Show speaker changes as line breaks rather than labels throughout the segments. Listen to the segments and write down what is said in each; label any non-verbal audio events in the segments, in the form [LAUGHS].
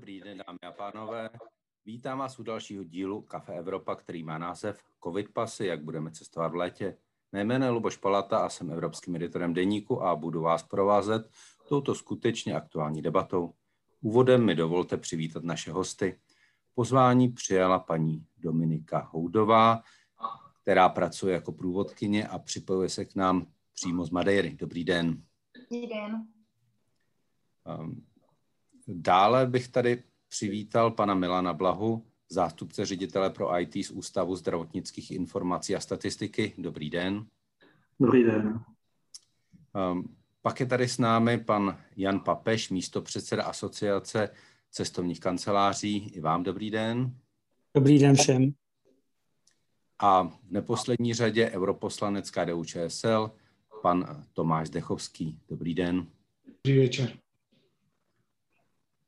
Dobrý den, dámy a pánové. Vítám vás u dalšího dílu Kafe Evropa, který má název Covid pasy, jak budeme cestovat v létě. Mé jméno je Luboš Palata a jsem evropským editorem deníku a budu vás provázet touto skutečně aktuální debatou. Úvodem mi dovolte přivítat naše hosty. Pozvání přijala paní Dominika Houdová, která pracuje jako průvodkyně a připojuje se k nám přímo z Madeiry. Dobrý den.
Dobrý den.
Um, dále bych tady přivítal pana Milana Blahu, zástupce ředitele pro IT z Ústavu zdravotnických informací a statistiky. Dobrý den.
Dobrý den.
Um, pak je tady s námi pan Jan Papeš, místo předseda asociace cestovních kanceláří. I vám dobrý den.
Dobrý den všem.
A v neposlední řadě europoslanec KDU ČSL, pan Tomáš Dechovský. Dobrý den.
Dobrý večer.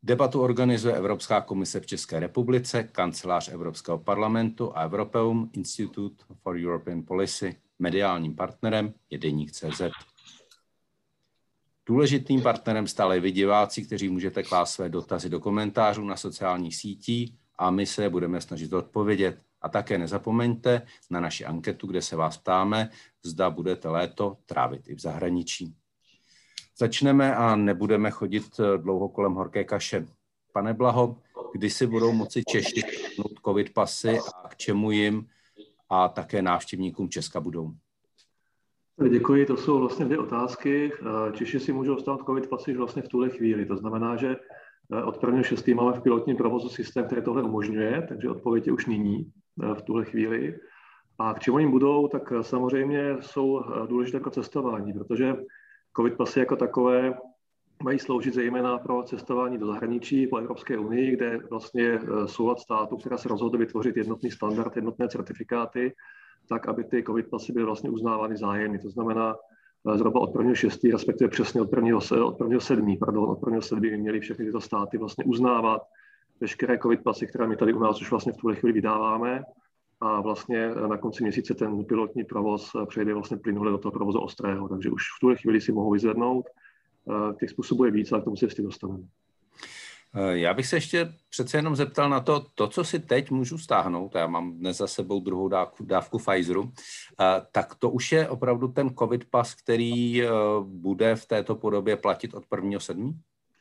Debatu organizuje Evropská komise v České republice, kancelář Evropského parlamentu a Europeum Institute for European Policy. Mediálním partnerem je Deník CZ. Důležitým partnerem stále vy diváci, kteří můžete klást své dotazy do komentářů na sociálních sítích a my se budeme snažit odpovědět. A také nezapomeňte na naši anketu, kde se vás ptáme, zda budete léto trávit i v zahraničí. Začneme a nebudeme chodit eh, dlouho kolem horké kaše. Pane Blaho, kdy si budou moci Češi covid pasy a k čemu jim a také návštěvníkům Česka budou?
Děkuji, to jsou vlastně dvě otázky. Eh, Češi si můžou stát covid pasy vlastně v tuhle chvíli. To znamená, že eh, od 1.6. máme v pilotním provozu systém, který tohle umožňuje, takže odpověď je už nyní v tuhle chvíli. A k čemu jim budou, tak samozřejmě jsou důležité pro cestování, protože COVID pasy jako takové mají sloužit zejména pro cestování do zahraničí po Evropské unii, kde vlastně e, soulad států, která se rozhodl vytvořit jednotný standard, jednotné certifikáty, tak, aby ty COVID pasy byly vlastně uznávány zájemně. To znamená, e, zhruba od 1.6., respektive přesně od 1. od 1.7., pardon, od 1.7. by měly všechny tyto státy vlastně uznávat veškeré COVID pasy, které my tady u nás už vlastně v tuhle chvíli vydáváme a vlastně na konci měsíce ten pilotní provoz přejde vlastně plynule do toho provozu ostrého, takže už v tuhle chvíli si mohou vyzvednout. Těch způsobů je víc, ale k tomu se ještě dostaneme.
Já bych se ještě přece jenom zeptal na to, to, co si teď můžu stáhnout, já mám dnes za sebou druhou dávku, dávku Pfizeru, tak to už je opravdu ten COVID pas, který bude v této podobě platit od 1.7.?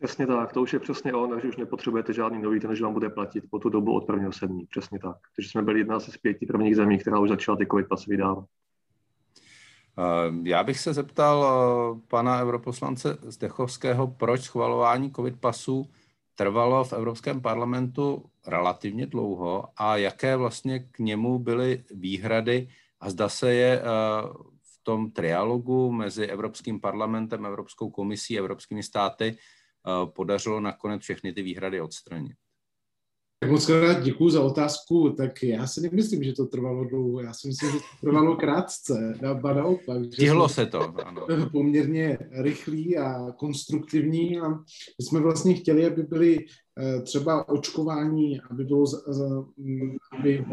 Přesně tak, to už je přesně on, takže už nepotřebujete žádný nový, ten už vám bude platit po tu dobu od 1.7. Přesně tak. Takže jsme byli jedna z pěti prvních zemí, která už začala ty COVID pasy vydávat.
Eh, já bych se zeptal eh, pana europoslance Zdechovského, proč schvalování COVID pasů trvalo v Evropském parlamentu relativně dlouho a jaké vlastně k němu byly výhrady a zda se je eh, v tom trialogu mezi Evropským parlamentem, Evropskou komisí, Evropskými státy podařilo nakonec všechny ty výhrady odstranit.
Tak moc krát děkuji za otázku. Tak já si nemyslím, že to trvalo dlouho. Já si myslím, že to trvalo krátce. Ba naopak.
Stihlo se to, [LAUGHS] ano.
Poměrně rychlý a konstruktivní. A my jsme vlastně chtěli, aby byly eh, třeba očkování, aby bylo aby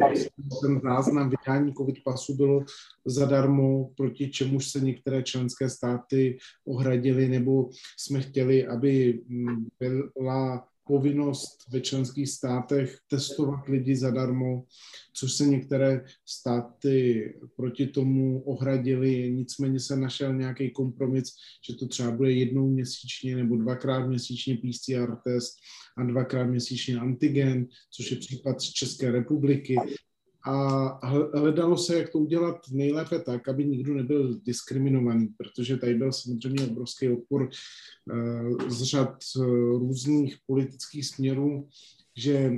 ten záznam vydání COVID pasu bylo zadarmo, proti čemuž se některé členské státy ohradily, nebo jsme chtěli, aby mm, byla povinnost ve členských státech testovat lidi zadarmo, což se některé státy proti tomu ohradili, nicméně se našel nějaký kompromis, že to třeba bude jednou měsíčně nebo dvakrát měsíčně PCR test a dvakrát měsíčně antigen, což je případ z České republiky a hledalo se, jak to udělat nejlépe tak, aby nikdo nebyl diskriminovaný, protože tady byl samozřejmě obrovský odpor eh, z řad eh, různých politických směrů, že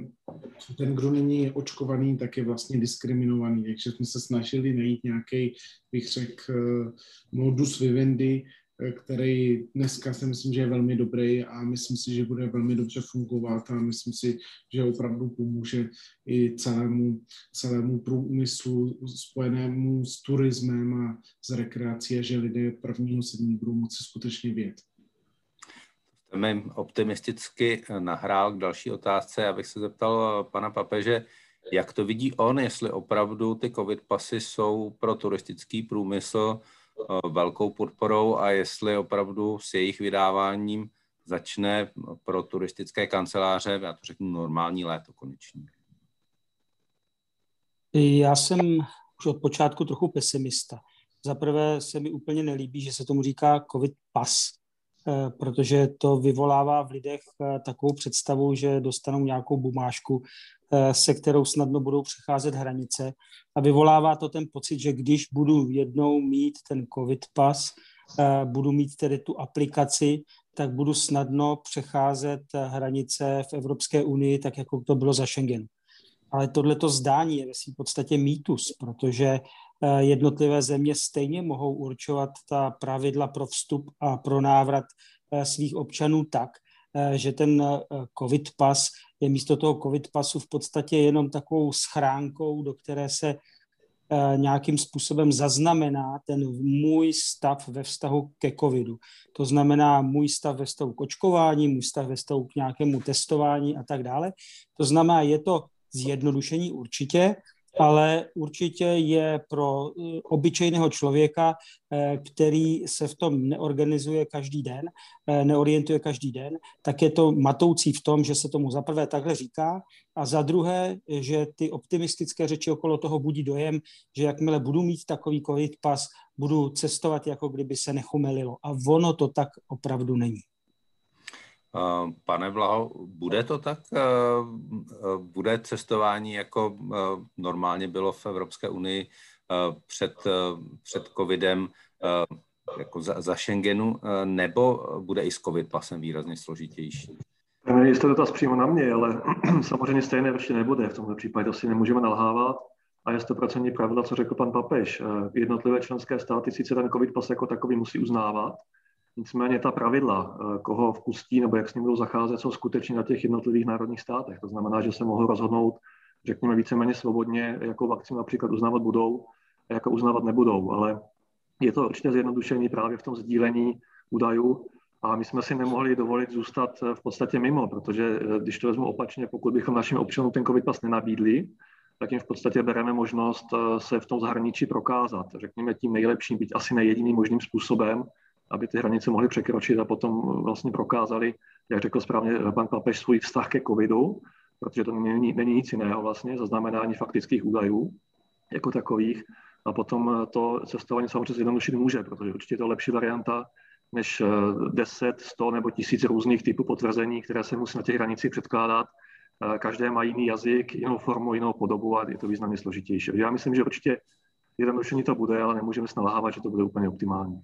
ten, kdo není očkovaný, tak je vlastně diskriminovaný. Takže jsme se snažili najít nějaký, bych řekl, eh, modus vivendi, který dneska si myslím, že je velmi dobrý a myslím si, že bude velmi dobře fungovat a myslím si, že opravdu pomůže i celému, celému průmyslu spojenému s turismem a s rekreací a že lidé prvního sedmi budou moci skutečně vědět.
Mi optimisticky nahrál k další otázce, abych se zeptal pana papeže, jak to vidí on, jestli opravdu ty covid pasy jsou pro turistický průmysl velkou podporou a jestli opravdu s jejich vydáváním začne pro turistické kanceláře, já to řeknu, normální léto konečně.
Já jsem už od počátku trochu pesimista. Za prvé se mi úplně nelíbí, že se tomu říká COVID pas, eh, protože to vyvolává v lidech eh, takovou představu, že dostanou nějakou bumášku, eh, se kterou snadno budou přecházet hranice a vyvolává to ten pocit, že když budu jednou mít ten COVID pas, budu mít tedy tu aplikaci, tak budu snadno přecházet hranice v Evropské unii, tak jako to bylo za Schengen. Ale tohleto zdání je svým podstatě mýtus, protože eh, jednotlivé země stejně mohou určovat ta pravidla pro vstup a pro návrat eh, svých občanů tak, eh, že ten covid pas je místo toho covid pasu v podstatě jenom takovou schránkou, do které se nějakým způsobem zaznamená ten můj stav ve vztahu ke covidu. To znamená můj stav ve vztahu k očkování, můj stav ve vztahu k nějakému testování a tak dále. To znamená, je to zjednodušení určitě, ale určitě je pro eh, obyčejného člověka, eh, který se v tom neorganizuje každý den, eh, neorientuje každý den, tak je to matoucí v tom, že se tomu za prvé takhle říká a za druhé, že ty optimistické řeči okolo toho budí dojem, že jakmile budu mít takový covid pas, budu cestovat, jako kdyby se nechumelilo. A ono to tak opravdu není.
Pane Blaho, bude to tak? Eh, eh, bude cestování, jako eh, normálně bylo v Evropské unii před, před covidem, jako za, za Schengenu, nebo bude i s covid pasem výrazně složitější?
Není to dotaz přímo na mě, ale [CLEARS THROAT] samozřejmě stejné ještě nebude. V tomto případě asi nemůžeme nalhávat. A je stoprocentní pravda, co řekl pan papež. Jednotlivé členské státy sice ten covid pas jako takový musí uznávat, Nicméně ta pravidla, eh, koho vpustí nebo jak s ním budou zacházet, jsou skutečně na těch jednotlivých národních státech. To znamená, že se mohou rozhodnout, řekněme, víceméně svobodně, jakou vakcínu například uznávat budou a jakou uznávat nebudou. Ale je to určitě zjednodušení právě v tom sdílení údajů a my jsme si nemohli dovolit zůstat eh, v podstatě mimo, protože eh, když to vezmu opačně, pokud bychom našim občanům ten COVID pas nenabídli, tak jim v podstatě bereme možnost se v tom zahraničí prokázat, řekněme tím nejlepším, být asi nejjediným možným způsobem, aby ty hranice mohly překročit a potom vlastně prokázali, jak řekl správně pan papež, svůj vztah ke covidu, protože to není, není nic jiného vlastně, zaznamenání faktických údajů jako takových. A potom to cestování samozřejmě zjednodušit může, protože určitě je to lepší varianta, než 10, 100 nebo tisíc různých typů potvrzení, které se musí na těch hranicích předkládat. Každé má jiný jazyk, jinou formu, jinou podobu a je to významně složitější. Já myslím, že určitě jednodušení to bude, ale nemůžeme snahávat, že to bude úplně optimální.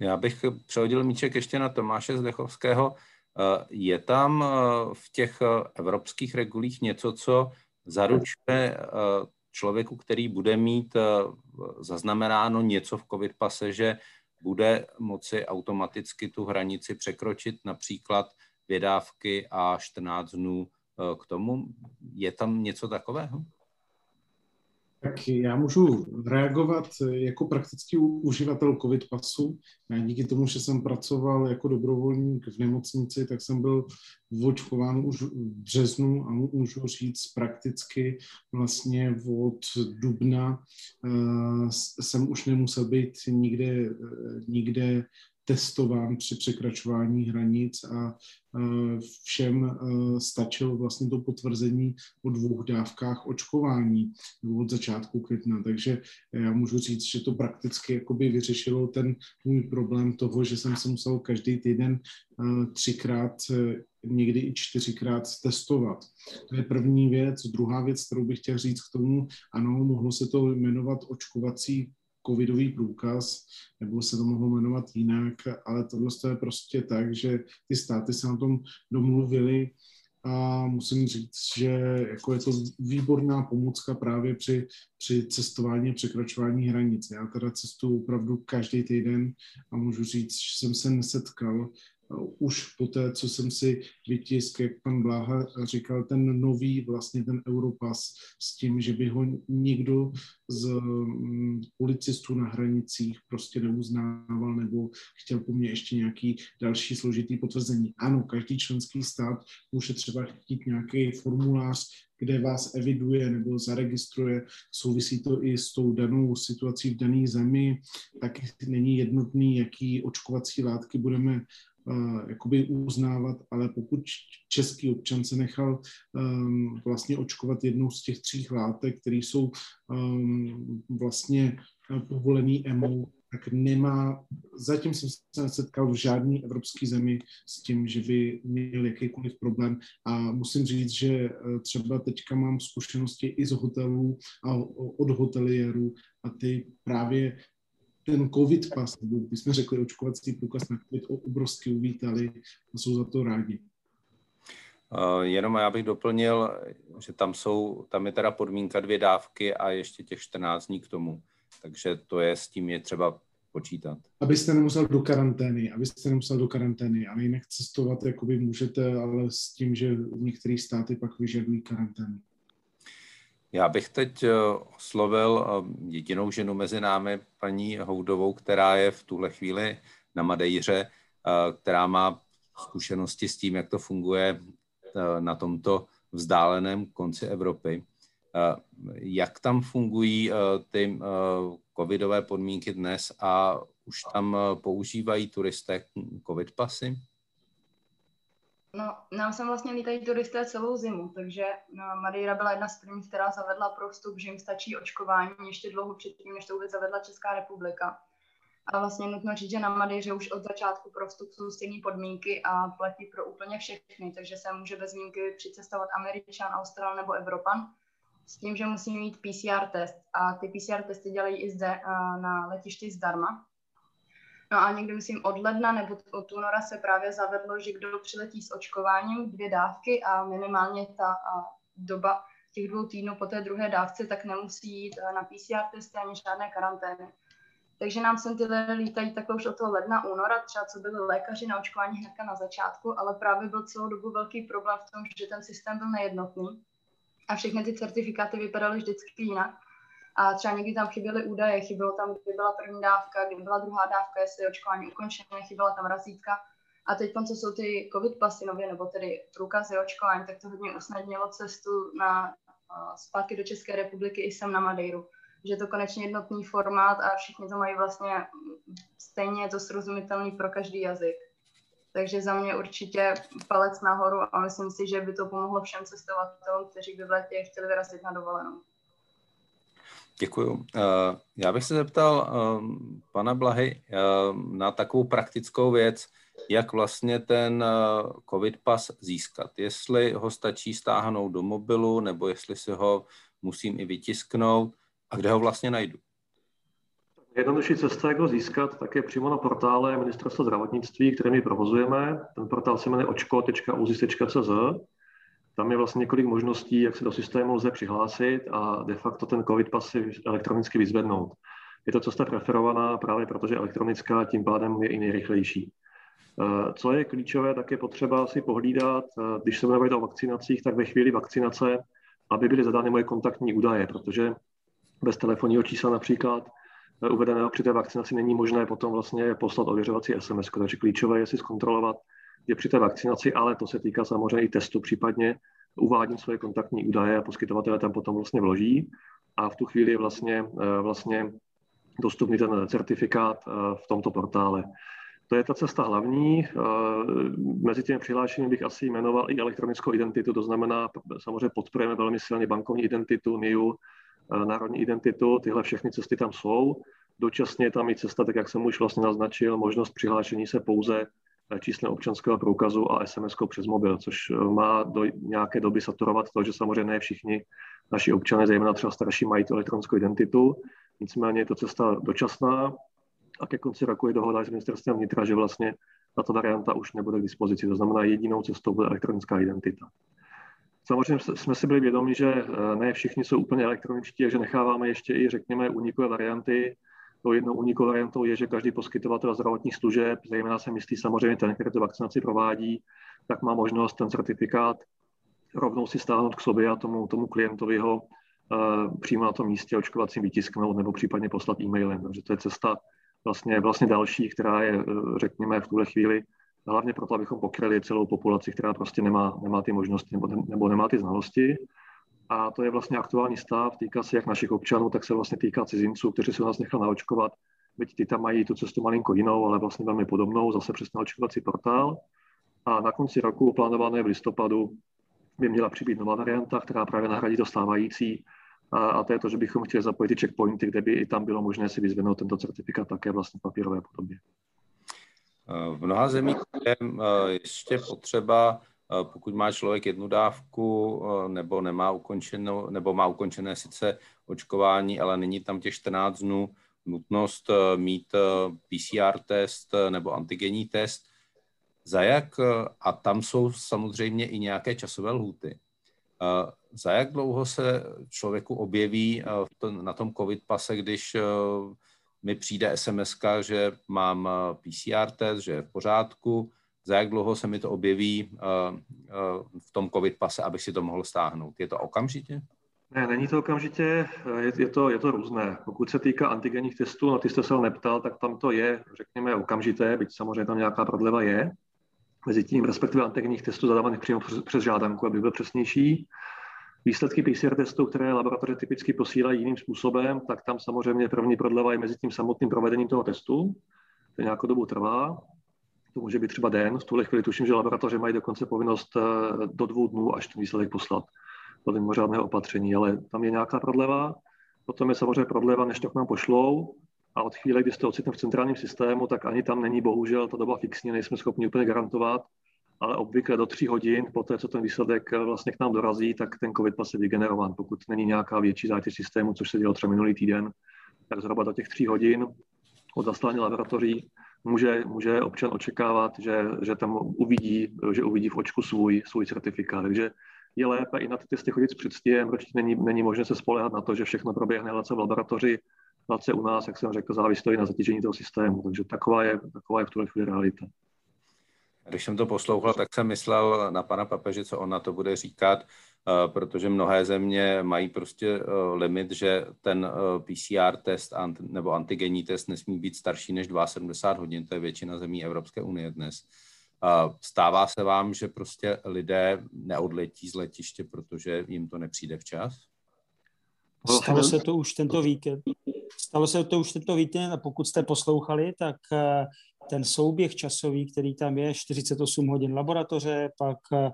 Já bych přehodil míček ještě na Tomáše Zdechovského. Eh, je tam eh, v těch eh, evropských regulích něco, co zaručuje člověku, který bude mít zaznamenáno něco v COVID pase, že bude moci automaticky tu hranici překročit, například vědávky a 14 dnů k tomu. Je tam něco takového?
Tak já můžu reagovat jako praktický uživatel COVID pasu. Díky tomu, že jsem pracoval jako dobrovolník v nemocnici, tak jsem byl očkován už v březnu a můžu říct prakticky vlastně od dubna uh, jsem už nemusel být nikde, nikde testován při překračování hranic a všem stačilo vlastně to potvrzení o dvou dávkách očkování od začátku května. Takže já můžu říct, že to prakticky jakoby vyřešilo ten můj problém toho, že jsem se musel každý týden třikrát někdy i čtyřikrát testovat. To je první věc. Druhá věc, kterou bych chtěl říct k tomu, ano, mohlo se to jmenovat očkovací covidový průkaz, nebo se to mohlo jmenovat jinak, ale tohle je prostě tak, že ty státy se na tom domluvili a musím říct, že jako je to výborná pomůcka právě při, při cestování a překračování hranic. Já teda cestuju opravdu každý týden a můžu říct, že jsem se nesetkal už po té, co jsem si vytisk, jak pan Bláha říkal, ten nový vlastně ten Europas s tím, že by ho nikdo z mm, policistů na hranicích prostě neuznával nebo chtěl po mně ještě nějaký další složitý potvrzení. Ano, každý členský stát může třeba chtít nějaký formulář, kde vás eviduje nebo zaregistruje. Souvisí to i s tou danou situací v dané zemi, tak není jednotný, jaký očkovací látky budeme jakoby uznávat, ale pokud český občan se nechal um, vlastně očkovat jednou z těch tří látek, které jsou um, vlastně povolený EMO, tak nemá, zatím jsem se nesetkal v žádné evropské zemi s tím, že by měl jakýkoliv problém. A musím říct, že eh, třeba teďka mám zkušenosti i z hotelů a od hotelierů a ty právě ten covid pas, nebo jsme řekli očkovací průkaz na covid, obrovsky uvítali a jsou za to rádi.
Uh, jenom já bych doplnil, že tam jsou, tam je teda podmínka dvě dávky a ještě těch 14 dní k tomu. Takže to je, s tím je třeba počítat.
Abyste nemusel do karantény, abyste nemusel do karantény, ale jinak cestovat jakoby můžete, ale s tím, že některé státy pak vyžadují karanténu.
Já bych teď eh, oslovil eh, jedinou ženu mezi námi, paní Houdovou, která je v tuhle chvíli na Madejře, eh, která má zkušenosti s tím, jak to funguje na tomto vzdáleném konci Evropy. Jak tam fungují ty covidové podmínky dnes a už tam používají turisté covid pasy?
No, nám sem vlastně lítají turisté celou zimu, takže no, Madeira byla jedna z prvních, která zavedla pro vstup, že jim stačí očkování ještě dlouho předtím, než to vůbec zavedla Česká republika. A vlastně nutno říct, že na Madeiře už od začátku pro vstup jsou stejné podmínky a platí pro úplně všechny, takže se může bez výjimky přicestovat Američan, Austral nebo Evropan s tím, že musí mít PCR test a ty PCR testy dělají i zde na letišti zdarma. No a někdy, myslím, od ledna nebo od února se právě zavedlo, že kdo přiletí s očkováním, dvě dávky a minimálně ta doba těch dvou týdnů po té druhé dávce, tak nemusí jít na PCR testy ani žádné karantény. Takže nám sem ty lidé lítají takhle už od toho ledna, února, třeba co byli lékaři na očkování hnedka na začátku, ale právě byl celou dobu velký problém v tom, že ten systém byl nejednotný a všechny ty certifikáty vypadaly vždycky jinak. A třeba někdy tam chyběly údaje, chybělo tam, kdy byla první dávka, kdy byla druhá dávka, jestli je očkování ukončené, chyběla tam razítka. A teď, co jsou ty covid pasy nově, nebo tedy průkazy očkování, tak to hodně usnadnilo cestu na, zpátky do České republiky i sem na Madeiru. Že je to konečně jednotný formát a všichni to mají vlastně stejně, je to srozumitelný pro každý jazyk. Takže za mě určitě palec nahoru a myslím si, že by to pomohlo všem cestovatelům, kteří by v letě chtěli vyrazit na dovolenou.
Děkuju. Eh, já bych se zeptal eh, pana Blahy eh, na takovou praktickou věc, jak vlastně ten COVID pas získat. Jestli ho stačí stáhnout do mobilu, nebo jestli si ho musím i vytisknout a kde ho vlastně najdu.
Jednodušší cesta, jak ho získat, tak je přímo na portále Ministerstva zdravotnictví, který my provozujeme. Ten portál se jmenuje očko.uzis.cz. Tam je vlastně několik možností, jak se do systému lze přihlásit a de facto ten COVID pas si elektronicky vyzvednout. Je to cesta preferovaná právě protože elektronická tím pádem je i nejrychlejší. Eh, co je klíčové, tak je potřeba si pohlídat, eh, když se budeme o vakcinacích, tak ve chvíli vakcinace, aby byly zadány moje kontaktní údaje, protože bez telefonního čísla například uvedeného při té vakcinaci není možné potom vlastně poslat ověřovací SMS. Takže klíčové je si zkontrolovat, že při té vakcinaci, ale to se týká samozřejmě i testu, případně uvádím svoje kontaktní údaje a poskytovatele tam potom vlastně vloží a v tu chvíli je vlastně, eh, vlastně dostupný ten certifikát eh, v tomto portále. To je ta cesta hlavní. Eh, mezi těmi přihlášenými bych asi jmenoval i elektronickou identitu, to znamená, samozřejmě podporujeme velmi silně bankovní identitu, NIU, národní identitu, tyhle všechny cesty tam jsou. Dočasně je tam i cesta, tak jak jsem už vlastně naznačil, možnost přihlášení se pouze číslem občanského průkazu a sms přes mobil, což e, má do nějaké doby saturovat to, že samozřejmě ne všichni naši občané, zejména třeba starší, mají tu elektronickou identitu. Nicméně je to cesta dočasná a ke konci roku je dohoda s ministerstvem vnitra, že vlastně tato varianta už nebude k dispozici. To znamená, jedinou cestou bude elektronická identita. Samozřejmě jsme si byli vědomi, že e, ne všichni jsou úplně elektroničtí, že necháváme ještě i, řekněme, unikové varianty, to jednou unikou variantou je, že každý poskytovatel zdravotních služeb, zejména se myslí samozřejmě ten, který tu vakcinaci provádí, tak má možnost ten certifikát rovnou si stáhnout k sobě a tomu, tomu klientovi ho uh, přímo na tom místě očkovacím vytisknout nebo případně poslat e-mailem. Takže to je cesta vlastně, vlastně další, která je, uh, řekněme, v tuhle chvíli hlavně proto, abychom pokryli celou populaci, která prostě nemá, nemá ty možnosti nebo, nebo nemá ty znalosti a to je vlastně aktuální stav, týká se jak našich občanů, tak se vlastně týká cizinců, kteří se nás nechali naočkovat byť ty tam mají tu cestu malinko jinou, ale vlastně velmi podobnou, zase přes ten očkovací portál. A na konci roku, plánované v listopadu, by měla přibýt nová varianta, která právě nahradí to stávající. A, a to je to, že bychom chtěli zapojit ty checkpointy, kde by i tam bylo možné si vyzvednout tento certifikát také vlastně v papírové podobě.
V mnoha zemích je eh, ještě potřeba, pokud má člověk jednu dávku eh, nebo nemá ukončenou, nebo má ukončené sice očkování, ale není tam těch 14 dnů, nutnost mít PCR test nebo antigenní test, za jak, a tam jsou samozřejmě i nějaké časové lhuty, za jak dlouho se člověku objeví na tom covid pase, když mi přijde SMS, že mám eh, PCR test, že je v pořádku, za jak dlouho se mi to objeví eh, eh, v tom COVID pase, abych si to mohl stáhnout. Je to okamžitě?
Ne, není to okamžitě, je, je, to, je to různé. Pokud se týká antigenních testů, no ty jste se ho neptal, tak tam to je, řekněme, okamžité, byť samozřejmě tam nějaká prodleva je. Mezi tím, respektive antigenních testů zadávaných přímo přes, přes žádanku, aby byl přesnější. Výsledky PCR testů, které laboratoře typicky posílají jiným způsobem, tak tam samozřejmě první prodleva je mezi tím samotným provedením toho testu. To nějakou dobu trvá. To může být třeba den. V tuhle chvíli tuším, že laboratoře mají dokonce povinnost eh, do dvou dnů, až ten výsledek poslat. To je mimořádné opatření, ale tam je nějaká prodleva. Potom je samozřejmě prodleva, než to k nám pošlou. A od chvíle, kdy jste ocitne v centrálním systému, tak ani tam není bohužel ta doba fixní, nejsme schopni úplně garantovat ale obvykle do tří hodin po té, co ten výsledek eh, vlastně k nám dorazí, tak ten COVID pas je vygenerován. Pokud není nějaká větší zátěž systému, což se dělo třeba minulý týden, tak zhruba do těch tří hodin od zaslání laboratoří může, může občan očekávat, že, že tam uvidí, že uvidí v očku svůj, svůj certifikát. Takže je lépe i na ty testy chodit s předstihem, protože není, není možné se spolehat na to, že všechno proběhne v laboratoři, lace u nás, jak jsem řekl, závisí to i na zatížení toho systému. Takže taková je, taková je v tuhle chvíli realita.
Když jsem to poslouchal, tak jsem myslel na pana papeže, co on na to bude říkat, protože mnohé země mají prostě eh, limit, že ten eh, PCR test nebo antigenní test nesmí být starší než 72 hodin, to je většina zemí Evropské unie dnes. Stává se vám, že prostě lidé neodletí z letiště, protože jim to nepřijde včas?
Stalo se to už tento víkend. Stalo se to už tento víkend a pokud jste poslouchali, tak ten souběh časový, který tam je, 48 hodin laboratoře, pak eh,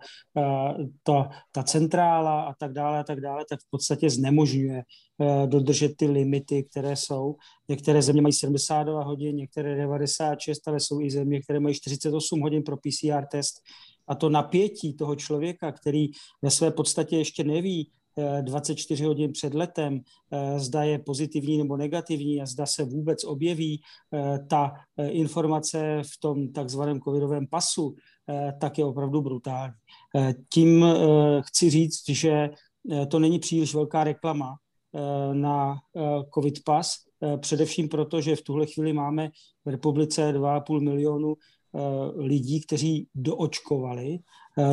ta, ta centrála a tak dále a tak dále, tak v podstatě znemožňuje eh, dodržet ty limity, které jsou. Některé země mají 72 hodin, některé 96, ale jsou i země, které mají 48 hodin pro PCR test. A to napětí toho člověka, který ve své podstatě ještě neví, 24 hodin před letem, eh, zda je pozitivní nebo negativní a zda se vůbec objeví eh, ta eh, informace v tom takzvaném covidovém pasu, tak je opravdu brutální. Tím chci říct, že to není příliš velká reklama na covid pas, především proto, že v tuhle chvíli máme v republice 2,5 milionu lidí, kteří doočkovali.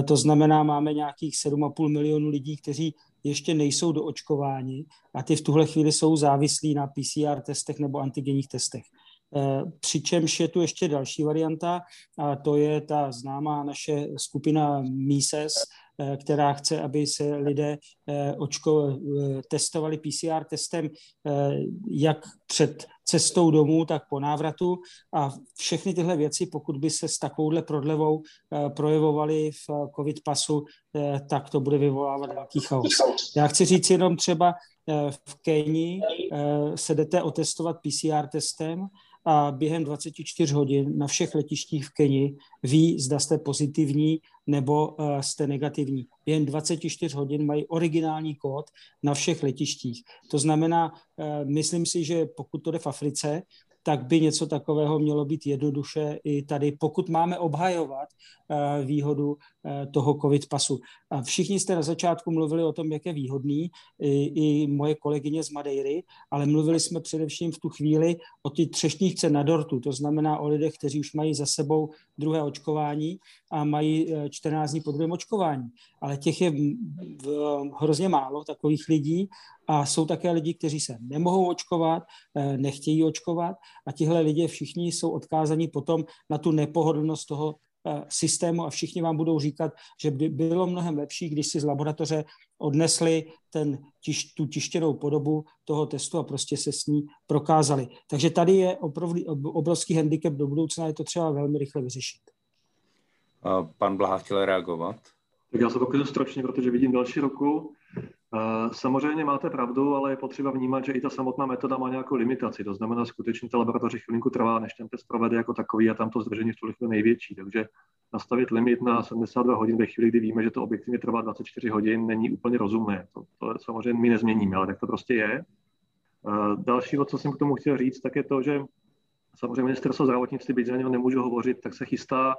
To znamená, máme nějakých 7,5 milionu lidí, kteří ještě nejsou doočkováni a ty v tuhle chvíli jsou závislí na PCR testech nebo antigenních testech. Eh, přičemž je tu ještě další varianta a to je ta známá naše skupina Mises, která chce, aby se lidé eh, očko, testovali PCR testem jak před cestou domů, tak po návratu a všechny tyhle věci, pokud by se s takovouhle prodlevou projevovaly v covid pasu, tak to bude vyvolávat velký chaos. Já chci říct jenom třeba v Kenii se jdete otestovat PCR testem a během 24 hodin na všech letištích v Keni ví, zda jste pozitivní nebo uh, jste negativní. Během 24 hodin mají originální kód na všech letištích. To znamená, uh, myslím si, že pokud to jde v Africe, tak by něco takového mělo být jednoduše i tady, pokud máme obhajovat eh, výhodu eh, toho covid pasu. A všichni jste na začátku mluvili o tom, jak je výhodný, i, i moje kolegyně z Madeiry, ale mluvili jsme především v tu chvíli o ty třešníčce na dortu, to znamená o lidech, kteří už mají za sebou druhé očkování a mají 14 eh, dní po druhém očkování. Ale těch je hrozně málo takových lidí a jsou také lidi, kteří se nemohou očkovat, eh, nechtějí očkovat a tihle lidé všichni jsou odkázaní potom na tu nepohodlnost toho systému a všichni vám budou říkat, že by bylo mnohem lepší, když si z laboratoře odnesli ten, tiš, tu tištěnou podobu toho testu a prostě se s ní prokázali. Takže tady je opravdu obrovský handicap do budoucna, je to třeba velmi rychle vyřešit.
Pan Blaha chtěl reagovat.
Tak já se pokusu stročně, protože vidím další roku. Samozřejmě máte pravdu, ale je potřeba vnímat, že i ta samotná metoda má nějakou limitaci. To znamená, skutečně ta laboratoř chvilinku trvá, než ten test provede jako takový a tam to zdržení v tuhle největší. Takže nastavit limit na 72 hodin ve chvíli, kdy víme, že to objektivně trvá 24 hodin, není úplně rozumné. To, to samozřejmě my nezměníme, ale tak to prostě je. Další, co jsem k tomu chtěl říct, tak je to, že samozřejmě ministerstvo zdravotnictví, byť za něho nemůžu hovořit, tak se chystá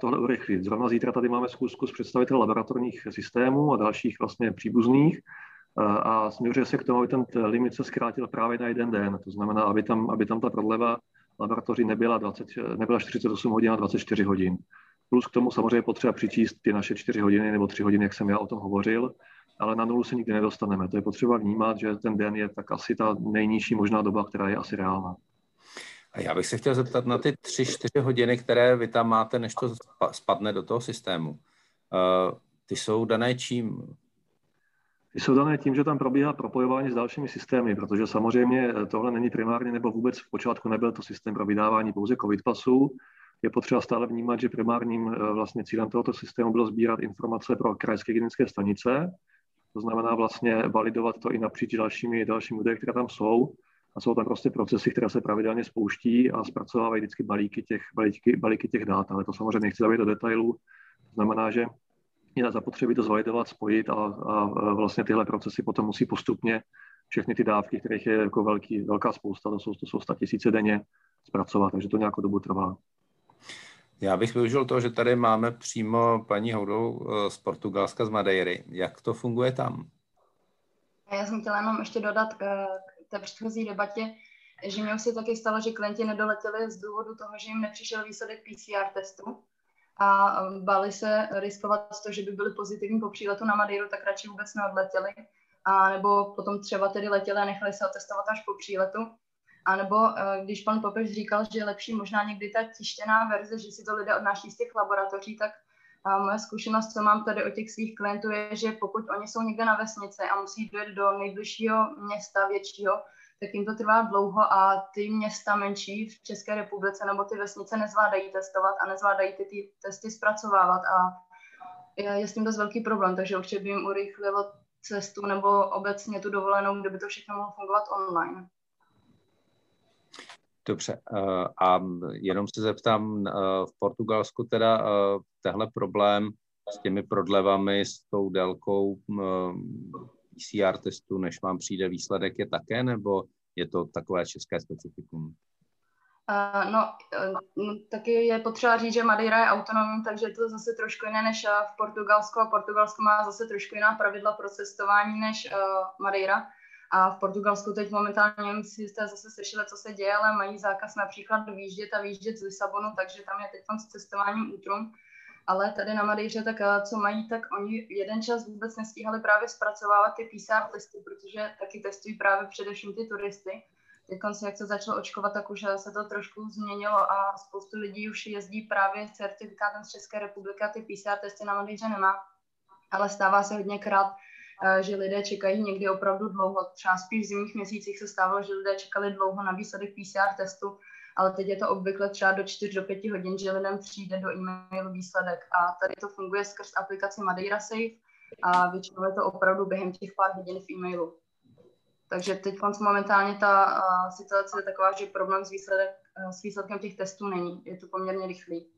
tohle urychlit. Zrovna zítra tady máme zkusku s představiteli laboratorních systémů a dalších vlastně příbuzných a směřuje se k tomu, aby ten limit se zkrátil právě na jeden den. To znamená, aby tam, aby tam ta prodleva laboratoří nebyla, 20, nebyla 48 hodin a 24 hodin. Plus k tomu samozřejmě potřeba přičíst ty naše 4 hodiny nebo 3 hodiny, jak jsem já o tom hovořil, ale na nulu se nikdy nedostaneme. To je potřeba vnímat, že ten den je tak asi ta nejnižší možná doba, která je asi reálná.
A já bych se chtěl zeptat na ty tři, čtyři hodiny, které vy tam máte, než to spadne do toho systému. Uh, ty jsou dané čím?
Ty jsou dané tím, že tam probíhá propojování s dalšími systémy, protože samozřejmě tohle není primárně nebo vůbec v počátku nebyl to systém pro vydávání pouze COVID pasů. Je potřeba stále vnímat, že primárním eh, vlastně cílem tohoto systému bylo sbírat informace pro krajské hygienické stanice, to znamená vlastně validovat to i napříč dalšími, dalšími údaji, které tam jsou a jsou tam prostě procesy, které se pravidelně spouští a zpracovávají vždycky balíky těch, balíky, balíky těch dát, ale to samozřejmě nechci zavít do detailů. Znamená, že je zapotřebí to zvalidovat, spojit a, a vlastně tyhle procesy potom musí postupně všechny ty dávky, kterých je jako velký, velká spousta, to jsou, to jsou 100 tisíce denně, zpracovat, takže to nějakou dobu trvá.
Já bych využil to, že tady máme přímo paní Houdou eh, z Portugalska, z Madeiry. Jak to funguje tam?
Já jsem chtěla jenom ještě dodat k, té předchozí debatě, že mě už se taky stalo, že klienti nedoletěli z důvodu toho, že jim nepřišel výsledek PCR testu a um, báli se riskovat to, že by byli pozitivní po příletu na Madeiru, tak radši vůbec neodletěli. A nebo potom třeba tedy letěli a nechali se otestovat až po příletu. A nebo uh, když pan Papež říkal, že je lepší možná někdy ta tištěná verze, že si to lidé odnáší z těch laboratoří, tak a moje zkušenost, co mám tady od těch svých klientů, je, že pokud oni jsou někde na vesnici a musí dojet do nejbližšího města většího, tak jim to trvá dlouho a ty města menší v České republice nebo ty vesnice nezvládají testovat a nezvládají ty, ty testy zpracovávat a je, je s tím dost velký problém, takže určitě by jim urychlilo cestu nebo obecně tu dovolenou, kde by to všechno mohlo fungovat online.
Dobře. Eh, a jenom se zeptám, eh, v Portugalsku teda eh, tehle problém s těmi prodlevami, s tou délkou PCR testu, než vám přijde výsledek, je také, nebo je to takové české specifikum?
No, uh, taky je potřeba říct, že Madeira je autonomní, takže je to zase trošku jiné než v Portugalsku a Portugalsko má zase trošku jiná pravidla pro cestování než Madeira. A v Portugalsku teď momentálně, nevím, si jste zase slyšeli, co se děje, ale mají zákaz například vyjíždět a vyjíždět z Lisabonu, takže tam je teď s cestováním útrum. Ale tady na Madejře, tak eh, co mají, tak oni jeden čas vůbec nestíhali právě zpracovávat ty PCR testy, protože taky testují právě především ty turisty. Teď se, jak se začalo očkovat, tak už se to trošku změnilo a spoustu lidí už jezdí právě s certifikátem z České republiky a ty PCR testy na Madejře nemá. Ale stává se hodněkrát, že lidé čekají někdy opravdu dlouho. Třeba spíš v zimních měsících se stávalo, že lidé čekali dlouho na výsledek PCR testu, ale teď je to obvykle třeba do 4 do 5 hodin, že lidem přijde do e-mailu výsledek. A tady to funguje skrz aplikaci Madeira Safe a většinou je to opravdu během těch pár hodin v e-mailu. Takže teď momentálně ta situace je taková, že problém s, výsledek, s výsledkem těch testů není. Je to poměrně rychlý.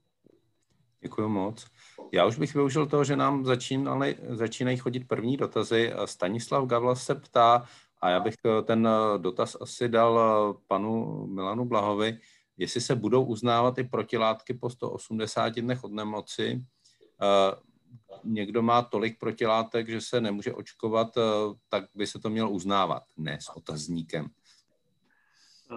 Děkuji moc. Já už bych využil toho, že nám začínali, začínají chodit první dotazy. Stanislav Gavlas se ptá, a já bych eh, ten eh, dotaz asi dal eh, panu Milanu Blahovi, jestli se budou uznávat i protilátky po 180 dnech od nemoci. Někdo má tolik protilátek, že se nemůže očkovat, tak by se to mělo uznávat, ne s otazníkem.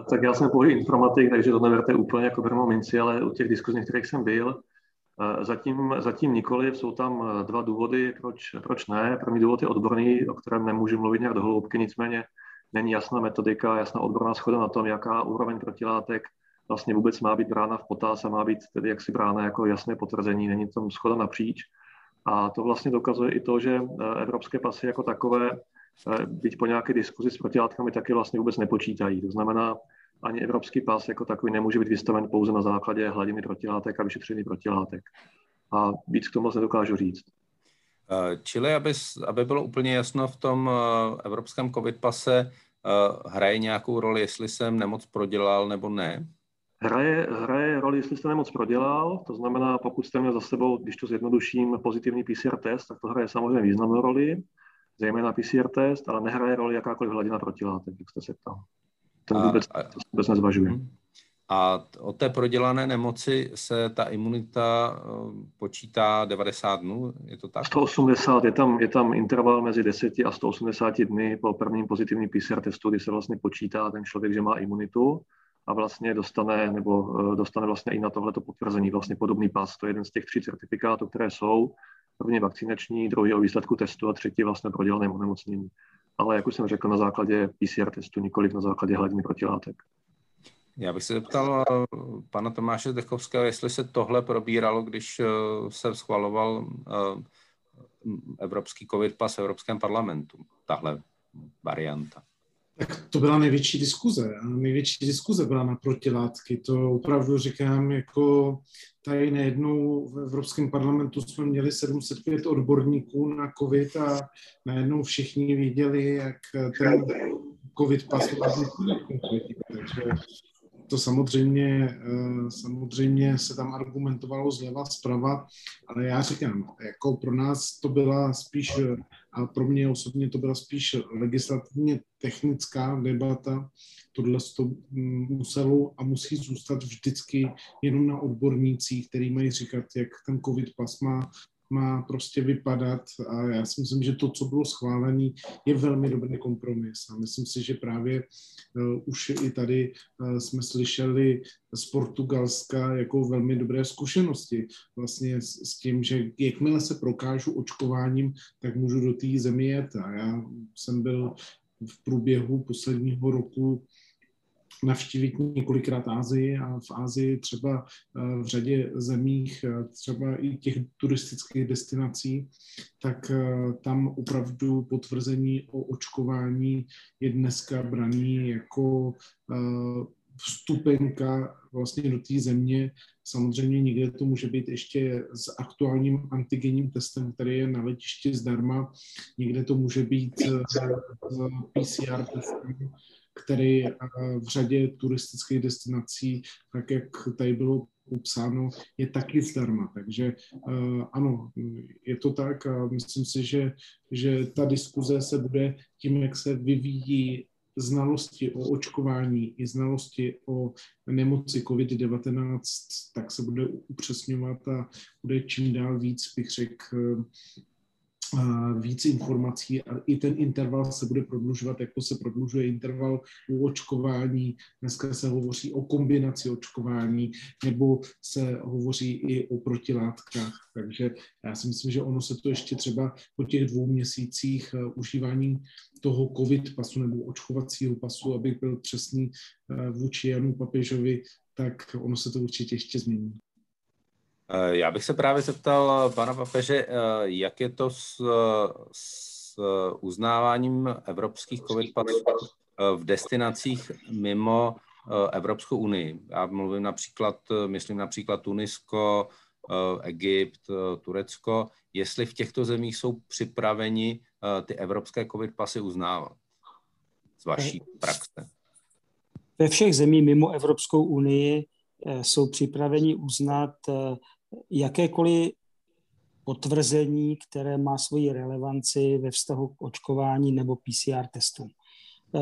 Tak já jsem pouhý informatik, takže to neberte úplně jako minci, ale u těch diskuzních, kterých jsem byl, Zatím, zatím nikoli, jsou tam eh, dva důvody, proč, proč ne. První důvod je odborný, o kterém nemůžu mluvit nějak do hloubky, nicméně není jasná metodika, jasná odborná schoda na tom, jaká úroveň protilátek vlastně vůbec má být brána v potaz a má být tedy jaksi brána jako jasné potvrzení, není tam schoda napříč. A to vlastně dokazuje i to, že eh, evropské pasy jako takové, eh, byť po nějaké diskuzi s protilátkami, taky vlastně vůbec nepočítají. To znamená, ani evropský pas jako takový nemůže být vystaven pouze na základě hladiny protilátek a vyšetření protilátek. A víc k tomu se dokážu říct.
Eh, čili, aby, aby bylo úplně jasno, v tom evropském covid pase hraje nějakou roli, jestli jsem nemoc prodělal nebo ne?
Hraje, hraje roli, jestli jste nemoc prodělal, to znamená, pokud jste měl za sebou, když to zjednoduším, pozitivní PCR test, tak to hraje samozřejmě významnou roli, zejména PCR test, ale nehraje roli jakákoliv hladina protilátek, jak jste se ptal. To vůbec, a, to vůbec nezvažuje. Mhm.
A od té prodělané nemoci se ta imunita eh, počítá 90 dnů, je to tak?
180, je tam, je tam interval mezi 10 a 180 dny po prvním pozitivním PCR testu, kdy se vlastně počítá ten člověk, že má imunitu a vlastně dostane, nebo eh, dostane vlastně i na tohleto potvrzení vlastně podobný pas. To je jeden z těch tří certifikátů, které jsou. První vakcinační, druhý o výsledku testu a třetí vlastně prodělaném onemocnění. Ale jak už jsem řekl, na základě PCR testu, nikoliv na základě hladiny protilátek.
Já bych se zeptal eh, pana Tomáše Dechovského, jestli se tohle probíralo, když eh, se schvaloval evropský covid pas v Evropském parlamentu, tahle varianta.
Tak to byla největší diskuze. A největší diskuze byla na protilátky. To opravdu říkám, jako tady najednou v Evropském parlamentu jsme měli 705 odborníků na COVID a najednou všichni viděli, jak ten COVID pas Takže to samozřejmě, eh, samozřejmě se tam argumentovalo zleva, zprava, ale já říkám, jako pro nás to byla spíš, a pro mě osobně to byla spíš legislativně technická debata. Tohle to muselo a musí zůstat vždycky jenom na odbornících, který mají říkat, jak ten covid pas má má prostě vypadat a já si myslím, že to, co bylo schválené, je velmi dobrý kompromis. A myslím si, že právě uh, už i tady uh, jsme slyšeli z Portugalska jako velmi dobré zkušenosti. Vlastně s, s tím, že jakmile se prokážu očkováním, tak můžu do té země jet. A já jsem byl v průběhu posledního roku navštívit několikrát Ázii a v Ázii třeba eh, v řadě zemích, eh, třeba i těch turistických destinací, tak eh, tam opravdu potvrzení o očkování je dneska braný jako vstupenka vlastně do té země. Samozřejmě někde to může být ještě s aktuálním antigenním testem, který je na letišti zdarma. Někde to může být s PCR testem, který eh, v řadě turistických destinací, tak jak tady bylo popsáno, je taky zdarma. Takže eh, ano, je to tak a myslím si, že, že ta diskuze se bude tím, jak se vyvíjí znalosti o očkování i znalosti o nemoci COVID-19, tak se bude upřesňovat a bude čím dál víc, bych řekl, víc informací a i ten interval se bude prodlužovat, jako se prodlužuje interval u očkování. Dneska se hovoří o kombinaci očkování, nebo se hovoří i o protilátkách. Takže já si myslím, že ono se to ještě třeba po těch dvou měsících eh, užívání toho covid pasu nebo očkovacího pasu, abych byl přesný eh, vůči Janu Papežovi, tak ono se to určitě ještě změní.
Eh, já bych se právě zeptal pana papeže, eh, jak je to s, s uznáváním evropských covid pasů eh, v destinacích mimo Evropskou unii. Já mluvím například, myslím například Tunisko, Egypt, Turecko, jestli v těchto zemích jsou připraveni ty evropské covid pasy uznávat z vaší praxe.
Ve všech zemích mimo Evropskou unii jsou připraveni uznat jakékoliv potvrzení, které má svoji relevanci ve vztahu k očkování nebo PCR testům. Eh,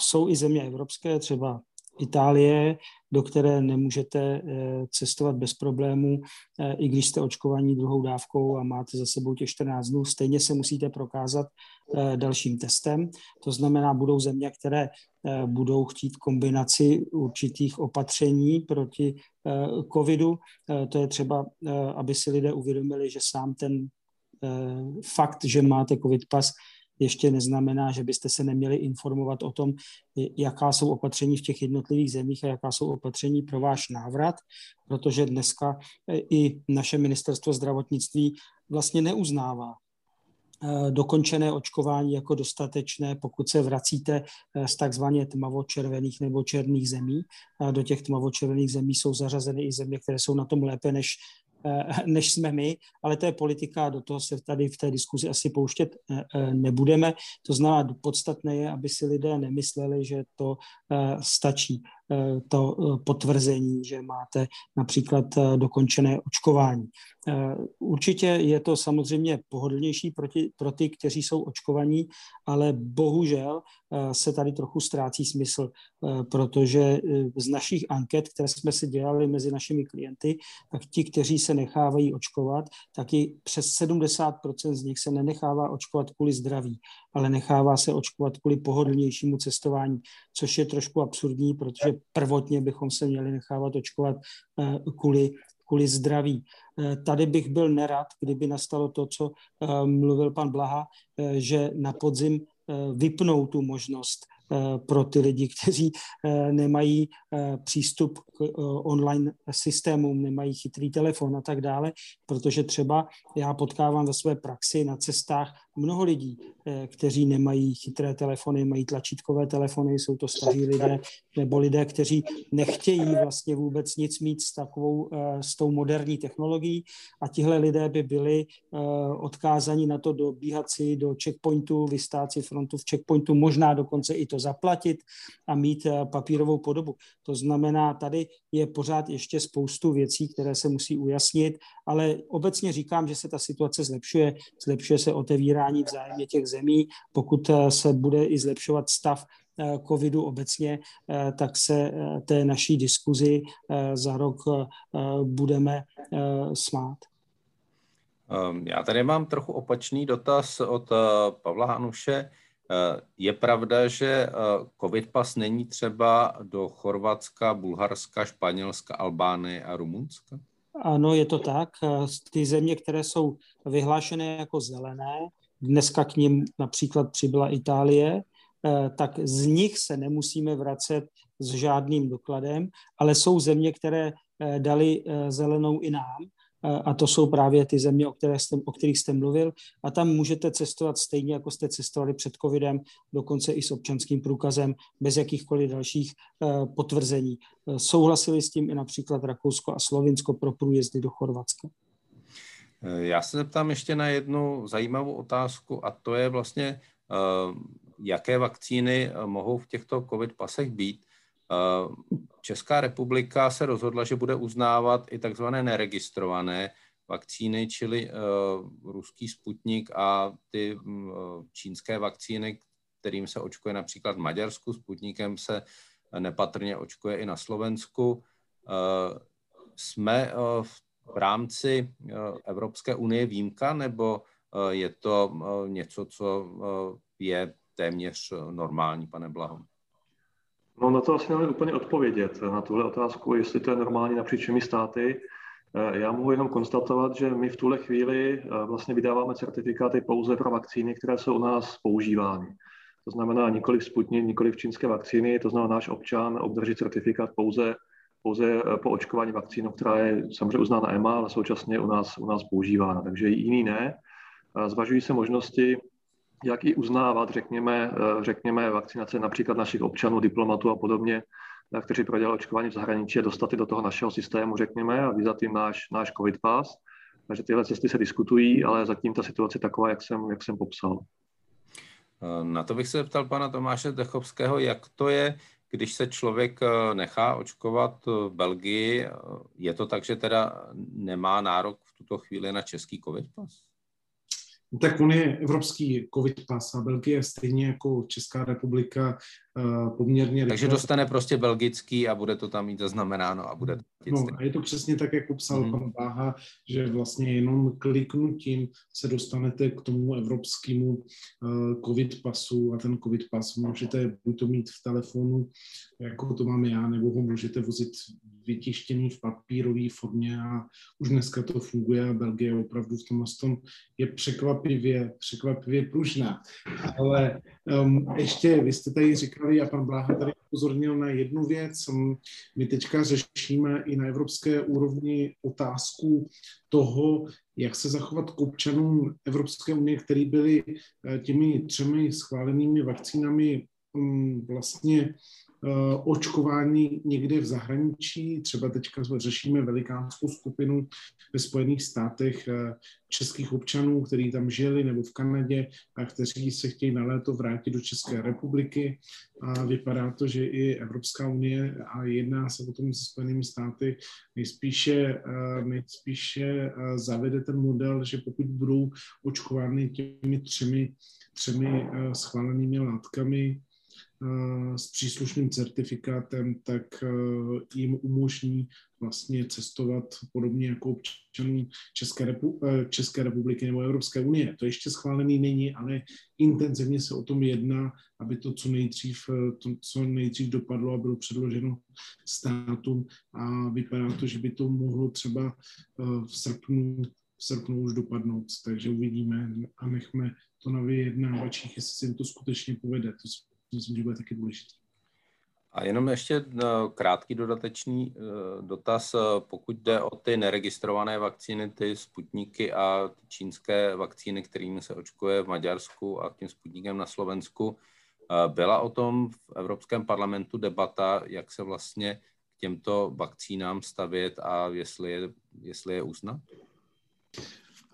jsou i země evropské, třeba Itálie, do které nemůžete eh, cestovat bez problémů, eh, i když jste očkovaní druhou dávkou a máte za sebou těch 14 dnů, stejně se musíte prokázat dalším testem. To znamená, budou země, které budou chtít kombinaci určitých opatření proti covidu. To je třeba, aby si lidé uvědomili, že sám ten fakt, že máte covid pas, ještě neznamená, že byste se neměli informovat o tom, jaká jsou opatření v těch jednotlivých zemích a jaká jsou opatření pro váš návrat, protože dneska eh, i naše ministerstvo zdravotnictví vlastně neuznává eh, dokončené očkování jako dostatečné, pokud se vracíte eh, z takzvaně tmavočervených nebo černých zemí. Do těch tmavočervených zemí jsou zařazeny i země, které jsou na tom lépe než Eh, [LAUGHS] než jsme my, ale to je politika, do toho se tady v té diskuzi asi pouštět eh, eh, nebudeme. To znamená, podstatné je, aby si lidé nemysleli, že to stačí to potvrzení, že máte například dokončené očkování. Určitě je to samozřejmě pohodlnější pro, ty, pro ty, kteří jsou očkovaní, ale bohužel se tady trochu ztrácí smysl, protože z našich anket, které jsme si dělali mezi našimi klienty, tak ti, kteří se nechávají očkovat, tak i přes 70% z nich se nenechává očkovat kvůli zdraví, ale nechává se očkovat kvůli pohodlnějšímu cestování, což je trošku absurdní, protože prvotně bychom se měli nechávat očkovat eh, kvůli kvůli zdraví. Eh, tady bych byl nerad, kdyby nastalo to, co eh, mluvil pan Blaha, že na podzim vypnou tu možnost pro ty lidi, [LAUGHS] kteří nemají přístup k online systémům, nemají chytrý telefon a tak dále, protože třeba já potkávám ve své praxi na cestách mnoho lidí, kteří nemají chytré telefony, mají tlačítkové telefony, jsou to staří lidé, nebo lidé, kteří nechtějí vlastně vůbec nic mít s takovou, s tou moderní technologií a tihle lidé by byli odkázaní na to dobíhat si do checkpointu, vystát si frontu v checkpointu, možná dokonce i to zaplatit a mít eh, papírovou podobu. To znamená, tady je pořád ještě spoustu věcí, které se musí ujasnit, ale obecně říkám, že se ta situace zlepšuje. Zlepšuje se otevírání vzájemně těch zemí. Pokud eh, se bude i zlepšovat stav eh, covidu obecně, tak se té naší diskuzi za rok budeme smát.
Ehm, já tady mám trochu opačný dotaz od Pavla Hanuše. Eh, je pravda, že eh, COVID pas není třeba do Chorvatska, Bulharska, Španělska, Albánie a Rumunska?
Ano, je to tak. Eh, ty země, které jsou vyhlášené jako zelené, dneska k ním například přibyla Itálie, tak z nich se nemusíme vracet s žádným dokladem, ale jsou země, které dali zelenou i nám a to jsou právě ty země, o, které jste, o kterých jste mluvil. A tam můžete cestovat stejně, jako jste cestovali před covidem, dokonce i s občanským průkazem, bez jakýchkoliv dalších eh, potvrzení. Eh, souhlasili s tím i například Rakousko a Slovinsko pro průjezdy do Chorvatska.
Eh, já se zeptám ještě na jednu zajímavou otázku a to je vlastně, jaké vakcíny mohou v těchto covid pasech být. Česká republika se rozhodla, že bude uznávat i takzvané neregistrované vakcíny, čili ruský Sputnik a ty uh, čínské vakcíny, kterým se očkuje například v Maďarsku, Sputnikem se nepatrně očkuje i na Slovensku. Jsme uh, v rámci uh, Evropské unie výjimka, nebo uh, je to uh, něco, co je téměř normální, pane Blaho?
No na to asi nemůžu úplně odpovědět, na tuhle otázku, jestli to je normální napříč všemi státy. Eh, já mohu jenom konstatovat, že my v tuhle chvíli eh, vlastně vydáváme certifikáty pouze pro vakcíny, které jsou u nás používány. To znamená nikoli v Sputnik, nikoli v čínské vakcíny, to znamená náš občan obdrží certifikát pouze, pouze eh, po očkování vakcínou, která je samozřejmě uznána EMA, ale současně u nás, u nás používána, takže jiný ne. Zvažují se možnosti jak i uznávat, řekněme, eh, řekněme vakcinace například našich občanů, diplomatů a podobně, eh, kteří prodělali očkování v zahraničí a dostat je do toho našeho systému, řekněme, a vyzat jim náš, náš COVID pass. Takže tyhle cesty se diskutují, ale zatím ta situace je taková, jak jsem, jak jsem popsal.
Na to bych se zeptal pana Tomáše Dechovského, jak to je, když se člověk nechá očkovat v Belgii, je to tak, že teda nemá nárok v tuto chvíli na český COVID pas?
tak on je evropský covid pas a Belgie stejně jako Česká republika poměrně
Takže dostane prostě belgický a bude to tam mít zaznamenáno a bude to
No a je to přesně tak, jak popsal mm. pan Báha, že vlastně jenom kliknutím se dostanete k tomu evropskému uh, covid pasu a ten covid pas můžete buď to mít v telefonu, jako to mám já, nebo ho můžete vozit vytištěný v papírové formě a už dneska to funguje a Belgie opravdu v tomhle tom je překvapivě, překvapivě pružná. Ale um, ještě, vy jste tady říkali a pan Bláha tady upozornil na jednu věc. My teďka řešíme i na evropské úrovni otázku toho, jak se zachovat k občanům Evropské unie, který byli eh, těmi třemi schválenými vakcínami um, vlastně očkování někde v zahraničí. Třeba teďka řešíme velikánskou skupinu ve Spojených státech eh, českých občanů, kteří tam žili nebo v Kanadě a kteří se chtějí na léto vrátit do České republiky. A vypadá to, že i Evropská unie a jedná se o tom se Spojenými státy nejspíše, eh, nejspíše zavede ten model, že pokud budou očkovány těmi třemi, třemi schválenými látkami, Eh, s příslušným certifikátem, tak eh, jim umožní vlastně cestovat podobně jako občanům České, repu, eh, České republiky nebo Evropské unie. To ještě schválený není, ale intenzivně se o tom jedná, aby to co nejdřív, to, co nejdřív dopadlo a bylo předloženo státům a vypadá to, že by to mohlo třeba v srpnu, v srpnu už dopadnout. Takže uvidíme a nechme to na vyjednávačích, jestli se jim to skutečně povede. To myslím, že bude taky důležité.
A jenom ještě eh, krátký dodatečný eh, dotaz, eh, pokud jde o ty neregistrované vakcíny, ty sputníky a ty čínské vakcíny, kterými se očkuje v Maďarsku a tím sputníkem na Slovensku, byla o tom v Evropském parlamentu debata, jak se vlastně k těmto vakcínám stavět a jestli je, jestli je uznat?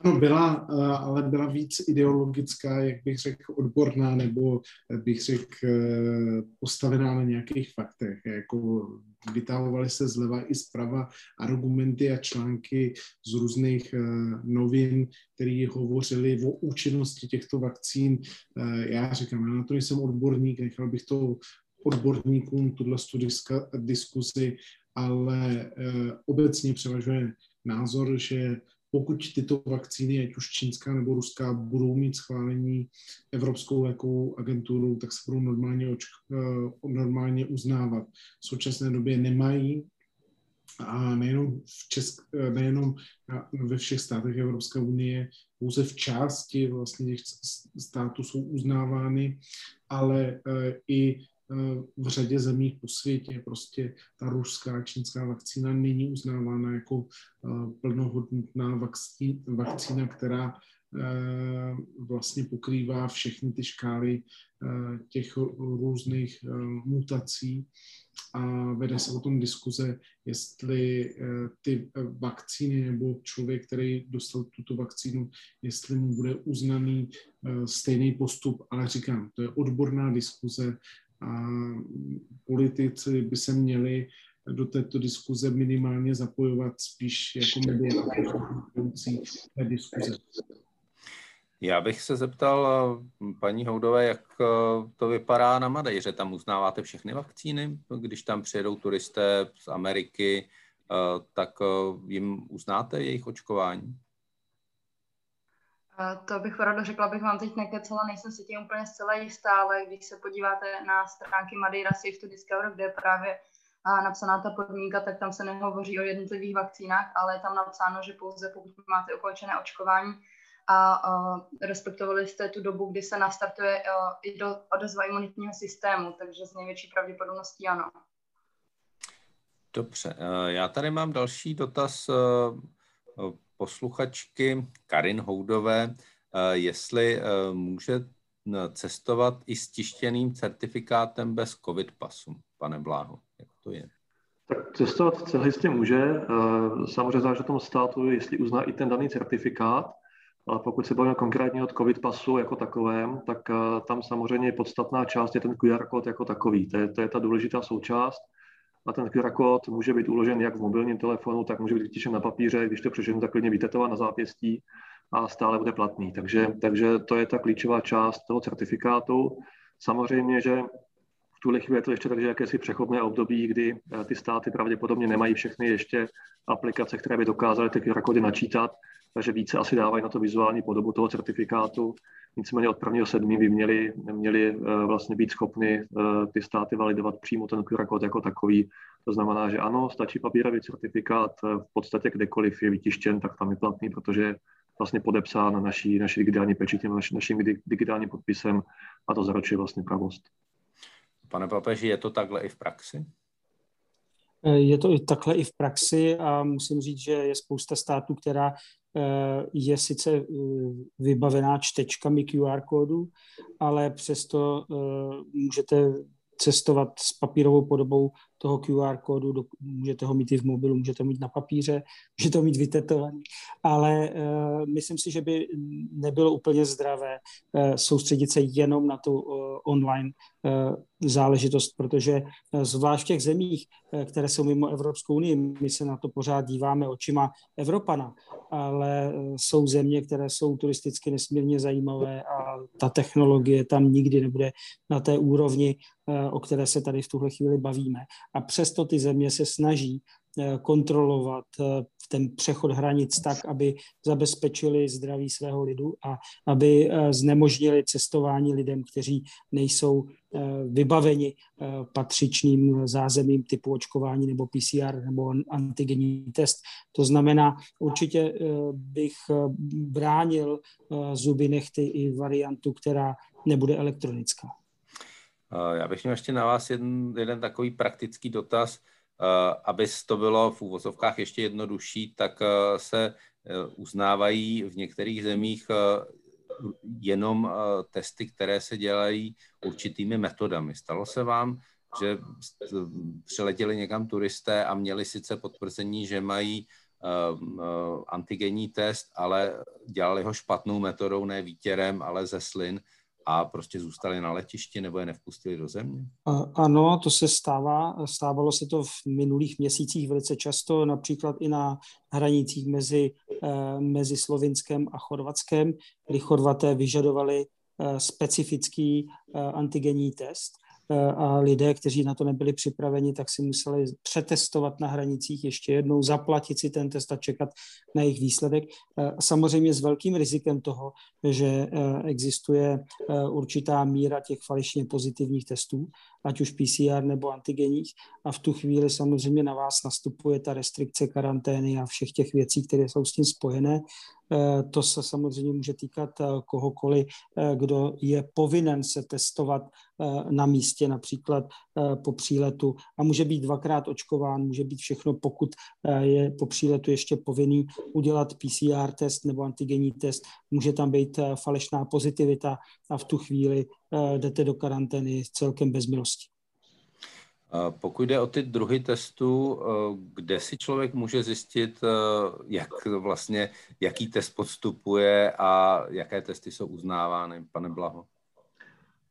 Ano, byla, eh, ale byla víc ideologická, jak bych řekl, odborná, nebo bych řekl eh, postavená na nějakých faktech. Jako vytahovaly se zleva i zprava argumenty a články z různých eh, novin, které hovořily o účinnosti těchto vakcín. Já říkám, já na to jsem odborník, nechal bych to odborníkům tuhle diskuzi, ale obecně převažuje názor, že pokud tyto vakcíny, ať už čínská nebo ruská, budou mít schválení Evropskou lékovou agenturou, tak se budou normálně, očk- eh, normálně uznávat. V současné době nemají a nejenom, v Česk, eh, nejenom ve všech státech Evropské unie, pouze v části vlastně těch států jsou uznávány, ale eh, i v řadě zemí po světě prostě ta ruská, čínská vakcína není uznávána jako eh, plnohodnotná vakcína, která eh, vlastně pokrývá všechny ty škály eh, těch různých mutací. A vede se o tom diskuze, jestli ty vakcíny nebo člověk, který dostal tuto vakcínu, jestli mu bude uznaný stejný postup, ale říkám, to je odborná diskuze, a politici by se měli do této diskuze minimálně zapojovat spíš jako mediální diskuze.
Já bych se zeptal paní Houdové, jak eh, to vypadá na Madejře. Tam uznáváte všechny vakcíny, když tam přijedou turisté z Ameriky, eh, tak eh, jim uznáte jejich očkování?
To bych ráda řekla, bych vám teď nekecela, nejsem si tím úplně zcela jistá, ale když se podíváte na stránky Madeira Safe to Discover, kde je právě napsaná ta podmínka, tak tam se nehovoří o jednotlivých vakcínách, ale je tam napsáno, že pouze pokud máte ukončené očkování a, a respektovali jste tu dobu, kdy se nastartuje i do odezva imunitního systému, takže z největší pravděpodobností ano.
Dobře, e, já tady mám další dotaz e, posluchačky Karin Houdové, eh, jestli eh, může eh, cestovat i s tištěným certifikátem bez COVID pasu, pane Bláho, jak to je?
Tak cestovat celé jistě může. Samozřejmě záleží tom státu, jestli uzná i ten daný certifikát, ale pokud se bavíme konkrétně od COVID pasu jako takovém, tak tam samozřejmě podstatná část je ten QR kód jako takový. To je, to je ta důležitá součást a ten QR kód může být uložen jak v mobilním telefonu, tak může být vytišen na papíře, když to přeženu, tak klidně vytetovat na zápěstí a stále bude platný. Takže, takže to je ta klíčová část toho certifikátu. Samozřejmě, že v tuhle chvíli je to ještě takže jakési přechodné období, kdy ty státy pravděpodobně nemají všechny ještě aplikace, které by dokázaly ty QR kódy načítat, takže více asi dávají na to vizuální podobu toho certifikátu. Nicméně od 1.7. by měli, měli vlastně být schopni ty státy validovat přímo ten QR kód jako takový. To znamená, že ano, stačí papírový certifikát, v podstatě kdekoliv je vytištěn, tak tam je platný, protože vlastně podepsán naší, naší digitální pečetí, naši, naším digitálním podpisem a to zaručuje vlastně pravost.
Pane papeži, je to takhle i v praxi?
Je to i takhle i v praxi a musím říct, že je spousta států, která eh, je sice eh, vybavená čtečkami QR kódu, ale přesto eh, můžete cestovat s papírovou podobou toho QR kódu, do, můžete ho mít i v mobilu, můžete ho mít na papíře, [LAUGHS] můžete ho mít vytetovaný, ale uh, myslím si, že by nebylo úplně zdravé uh, soustředit se jenom na tu uh, online uh, záležitost, protože uh, zvlášť v těch zemích, uh, které jsou mimo Evropskou unii, my se na to pořád díváme očima Evropana, ale uh, jsou země, které jsou turisticky nesmírně zajímavé a ta technologie tam nikdy nebude na té úrovni, o které se tady v tuhle chvíli bavíme a přesto ty země se snaží eh, kontrolovat eh, ten přechod hranic tak, aby zabezpečili zdraví svého lidu a aby eh, znemožnili cestování lidem, kteří nejsou vybaveni patřičným zázemím typu očkování nebo PCR nebo antigenní test. To znamená, určitě bych bránil zuby nechty i variantu, která nebude elektronická.
Eh, já bych měl ještě na vás jeden, jeden takový praktický dotaz. Eh, aby to bylo v úvozovkách ještě jednodušší, tak eh, se uznávají v některých zemích jenom testy, které se dělají určitými metodami. Stalo se vám, že přiletěli někam turisté a měli sice potvrzení, že mají antigenní test, ale dělali ho špatnou metodou, ne výtěrem, ale ze slin, a prostě zůstali na letišti nebo je nevpustili do země?
Ano, to se stává. Stávalo se to v minulých měsících velice často, například i na hranicích mezi, eh, mezi Slovinskem a Chorvatskem, kdy Chorvaté vyžadovali eh, specifický eh, antigenní test a lidé, kteří na to nebyli připraveni, tak si museli přetestovat na hranicích ještě jednou, zaplatit si ten test a čekat na jejich výsledek. Samozřejmě s velkým rizikem toho, že existuje určitá míra těch falešně pozitivních testů, ať už PCR nebo antigenních. A v tu chvíli samozřejmě na vás nastupuje ta restrikce karantény a všech těch věcí, které jsou s tím spojené. Eh, to se samozřejmě může týkat eh, kohokoliv, eh, kdo je povinen se testovat na místě, například po příletu a může být dvakrát očkován, může být všechno, pokud je po příletu ještě povinný udělat PCR test nebo antigenní test, může tam být falešná pozitivita a v tu chvíli jdete do karantény celkem bez milosti.
Pokud jde o ty druhy testů, kde si člověk může zjistit, jak vlastně, jaký test podstupuje a jaké testy jsou uznávány, pane Blaho?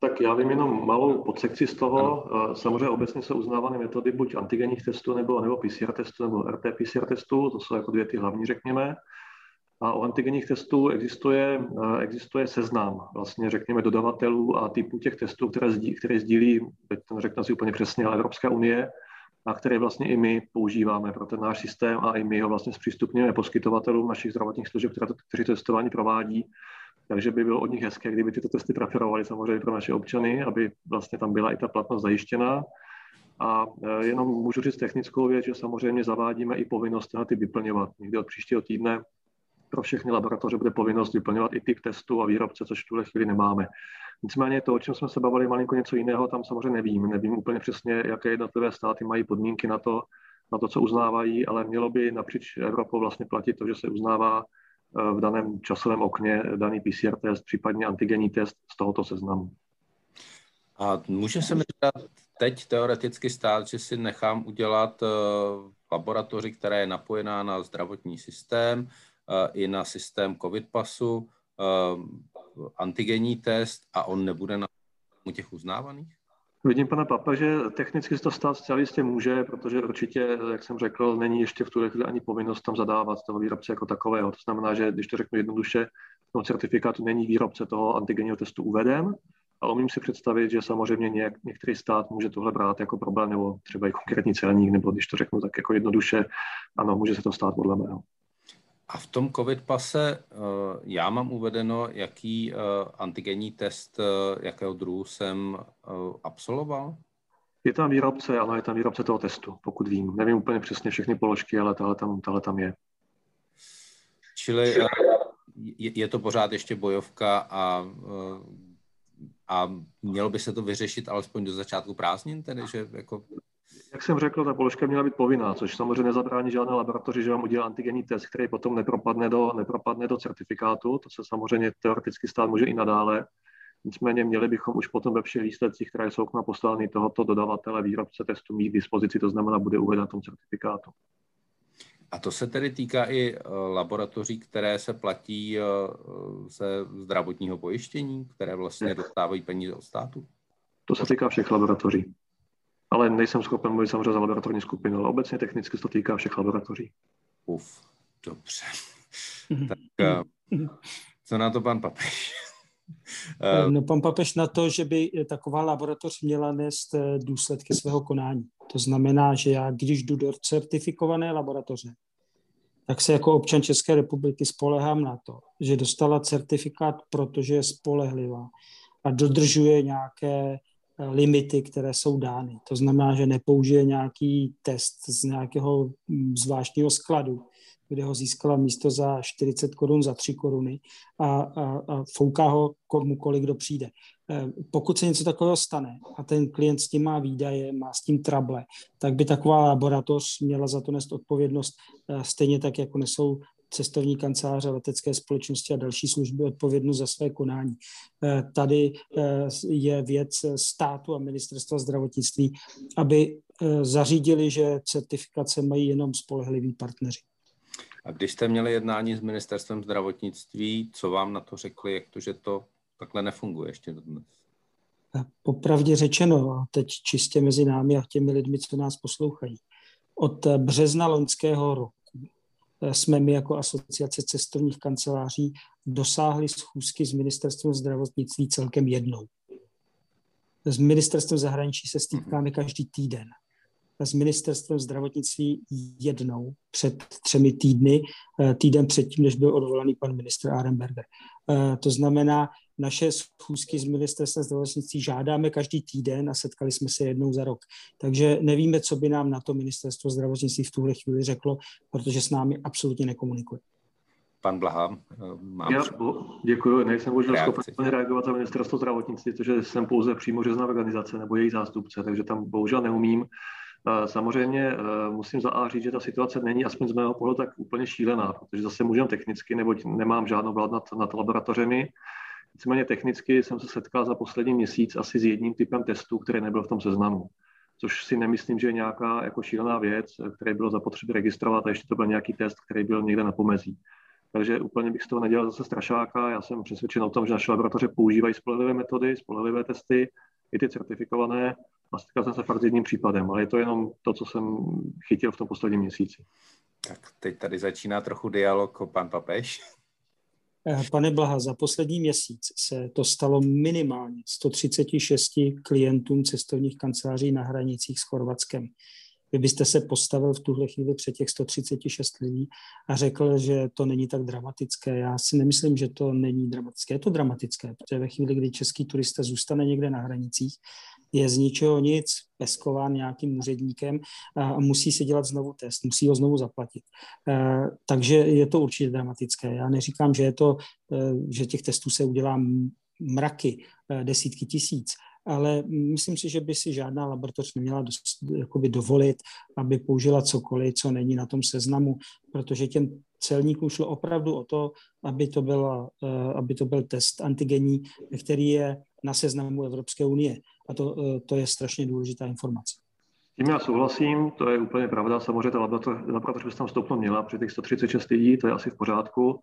Tak já vím jenom malou podsekci z toho. Ano. Samozřejmě obecně jsou uznávány metody buď antigenních testů, nebo, nebo PCR testů, nebo RT-PCR testů. To jsou jako dvě ty hlavní, řekněme. A o antigenních testů existuje, existuje seznam, vlastně řekněme, dodavatelů a typů těch testů, které, sdí, které sdílí, teď to řeknu si úplně přesně, ale Evropská unie, a které vlastně i my používáme pro ten náš systém a i my ho vlastně zpřístupňujeme poskytovatelům našich zdravotních služeb, které, kteří testování provádí. Takže by bylo od nich hezké, kdyby tyto testy preferovaly samozřejmě pro naše občany, aby vlastně tam byla i ta platnost zajištěná. A e, jenom můžu říct technickou věc, že samozřejmě zavádíme i povinnost ty vyplňovat. Někdy od příštího týdne pro všechny laboratoře bude povinnost vyplňovat i typ testů a výrobce, což v tuhle chvíli nemáme. Nicméně to, o čem jsme se bavili, malinko něco jiného, tam samozřejmě nevím. Nevím úplně přesně, jaké jednotlivé státy mají podmínky na to, na to, co uznávají, ale mělo by napříč Evropou vlastně platit to, že se uznává eh, v daném časovém okně daný PCR test, případně antigenní test z tohoto seznamu.
A může se mi teď teoreticky stát, že si nechám udělat eh, laboratoři, která je napojená na zdravotní systém, i na systém COVID pasu, antigenní test a on nebude na těch uznávaných?
Vidím, pana Papa, že technicky to stát zcela jistě může, protože určitě, jak jsem řekl, není ještě v tuhle chvíli ani povinnost tam zadávat toho výrobce jako takového. To znamená, že když to řeknu jednoduše, v tom certifikátu není výrobce toho antigenního testu uveden, A umím si představit, že samozřejmě něk, některý stát může tohle brát jako problém, nebo třeba i konkrétní celník, nebo když to řeknu tak jako jednoduše, ano, může se to stát podle mého.
A v tom COVID pase eh, já mám uvedeno, jaký eh, antigenní test, eh, jakého druhu jsem absolvoval?
Je tam výrobce, ano, je tam výrobce toho testu, pokud vím. Nevím úplně přesně všechny položky, ale tahle tam, tahle tam je.
Čili je, je to pořád ještě bojovka a, a mělo by se to vyřešit alespoň do začátku prázdnin, tedy že jako
jak jsem řekl, ta položka měla být povinná, což samozřejmě nezabrání žádné laboratoři, že vám udělá antigenní test, který potom nepropadne do, nepropadne do certifikátu. To se samozřejmě teoreticky stát může i nadále. Nicméně měli bychom už potom ve všech výsledcích, které jsou k nám poslány tohoto dodavatele, výrobce testu mít k dispozici, to znamená, bude uveden na tom certifikátu.
A to se tedy týká i eh, laboratoří, které se platí eh, ze zdravotního pojištění, které vlastně dostávají peníze od státu?
To se týká všech laboratoří ale nejsem schopen mluvit samozřejmě za laboratorní skupinu, ale obecně technicky se to týká všech laboratoří.
Uf, dobře. tak uh, co na to pan Papež?
uh, [LAUGHS] no pan Papež na to, že by taková laboratoř měla nést eh, důsledky svého konání. To znamená, že já, když jdu do certifikované laboratoře, tak se jako občan České republiky spolehám na to, že dostala certifikát, protože je spolehlivá a dodržuje nějaké limity, které jsou dány. To znamená, že nepoužije nějaký test z nějakého mm, zvláštního skladu, kde ho získala místo za 40 korun za 3 koruny a, a, a fouká ho komukoliv, kdo přijde. E, pokud se něco takového stane a ten klient s tím má výdaje, má s tím trable, tak by taková laboratoř měla za to nést odpovědnost e, stejně tak, jako nesou cestovní kanceláře, letecké společnosti a další služby odpovědnost za své konání. Eh, tady eh, je věc státu a ministerstva zdravotnictví, aby eh, zařídili, že certifikace mají jenom spolehliví partneři.
A když jste měli jednání s ministerstvem zdravotnictví, co vám na to řekli, jak to, že to takhle nefunguje ještě dnes?
Popravdě řečeno, teď čistě mezi námi a těmi lidmi, co nás poslouchají. Od března loňského roku jsme my jako asociace cestovních kanceláří dosáhli schůzky s ministerstvem zdravotnictví celkem jednou. S ministerstvem zahraničí se stýkáme každý týden. S ministerstvem zdravotnictví jednou před třemi týdny, eh, týden předtím, než byl odvolaný pan ministr Arenberger. Eh, to znamená, naše schůzky z ministerstva zdravotnictví žádáme každý týden a setkali jsme se jednou za rok. Takže nevíme, co by nám na to ministerstvo zdravotnictví v tuhle chvíli řeklo, protože s námi absolutně nekomunikuje.
Pan Blaha,
mám Já, děkuji, nejsem možná schopen reagovat za ministerstvo zdravotnictví, protože jsem pouze přímo řezná organizace nebo její zástupce, takže tam bohužel neumím. Samozřejmě eh, musím zaářit, že ta situace není aspoň z mého pohledu tak úplně šílená, protože zase můžeme technicky, neboť nemám žádnou vlád nad, nad laboratořemi. Nicméně technicky jsem se setkal za poslední měsíc asi s jedním typem testu, který nebyl v tom seznamu. Což si nemyslím, že je nějaká jako šílená věc, který bylo zapotřebí registrovat a ještě to byl nějaký test, který byl někde na pomezí. Takže úplně bych z toho nedělal zase strašáka. Já jsem přesvědčen o tom, že naše laboratoře používají spolehlivé metody, spolehlivé testy, i ty certifikované. A setkal jsem se fakt s jedním případem, ale je to jenom to, co jsem chytil v tom posledním měsíci.
Tak teď tady začíná trochu dialog o pan Papež.
Eh, pane Blaha, za poslední měsíc se to stalo minimálně 136 klientům cestovních kanceláří na hranicích s Chorvatskem. Vy byste se postavil v tuhle chvíli před těch 136 lidí a řekl, že to není tak dramatické. Já si nemyslím, že to není dramatické. Je to dramatické, protože ve chvíli, kdy český turista zůstane někde na hranicích, je z ničeho nic peskován nějakým úředníkem a musí si dělat znovu test, musí ho znovu zaplatit. E, takže je to určitě dramatické. Já neříkám, že, je to, e, že těch testů se udělá mraky, e, desítky tisíc, ale myslím si, že by si žádná laboratoř neměla dost, jakoby dovolit, aby použila cokoliv, co není na tom seznamu, protože těm celníkům šlo opravdu o to, aby to, byla, aby to byl test antigenní, který je na seznamu Evropské unie. A to, eh, to je strašně důležitá informace.
Tím já souhlasím, to je úplně pravda. Samozřejmě ta laboratoř by tam stoupno měla při těch 136 lidí, to je asi v pořádku.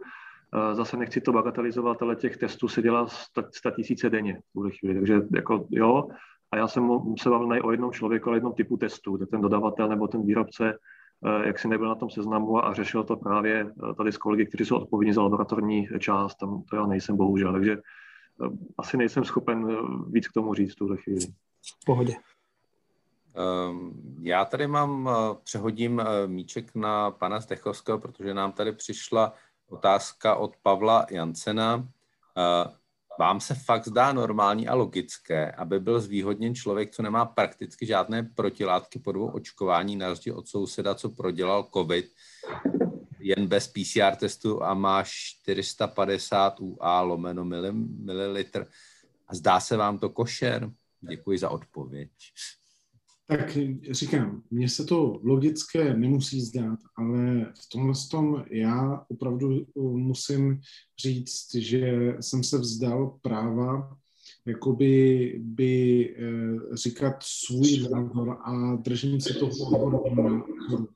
Eh, zase nechci to bagatelizovat, ale těch testů se dělá 100 tisíce denně v tuhle chvíli. Takže jako jo, a já jsem se bavil o jednom člověku, ale jednom typu testu, kde ten dodavatel nebo ten výrobce eh, jak si nebyl na tom seznamu a řešil to právě tady s kolegy, kteří jsou odpovědní za laboratorní část, tam to já nejsem bohužel. Takže asi nejsem schopen víc k tomu říct v tuhle chvíli.
V pohodě.
Ehm, já tady mám, přehodím míček na pana Stechovského, protože nám tady přišla otázka od Pavla Jancena. Vám se fakt zdá normální a logické, aby byl zvýhodněn člověk, co nemá prakticky žádné protilátky po dvou očkování, na rozdíl od souseda, co prodělal COVID, jen bez PCR testu a má 450 UA lomeno mililitr. A zdá se vám to košer? Děkuji za odpověď.
Tak říkám, mně se to logické nemusí zdát, ale v tomhle tom já opravdu musím říct, že jsem se vzdal práva jakoby by eh, říkat svůj názor a držím se toho názoru.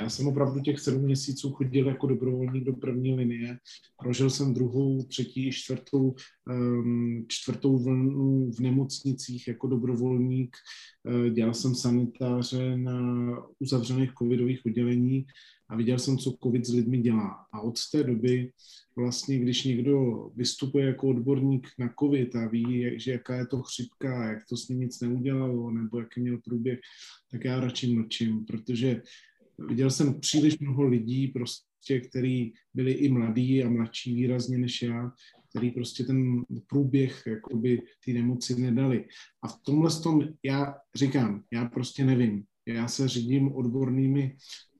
Já jsem opravdu těch sedm měsíců chodil jako dobrovolník do první linie. Prožil jsem druhou, třetí, čtvrtou, um, čtvrtou vlnu v nemocnicích jako dobrovolník. Uh, dělal jsem sanitáře na uzavřených covidových odděleních a viděl jsem, co covid s lidmi dělá. A od té doby vlastně, když někdo vystupuje jako odborník na covid a ví, že jaká je to chřipka, jak to s ním nic neudělalo, nebo jaký měl průběh, tak já radši mlčím, protože viděl jsem příliš mnoho lidí, prostě, který byli i mladí a mladší výrazně než já, který prostě ten průběh jakoby ty nemoci nedali. A v tomhle tom já říkám, já prostě nevím. Já se řídím odbornými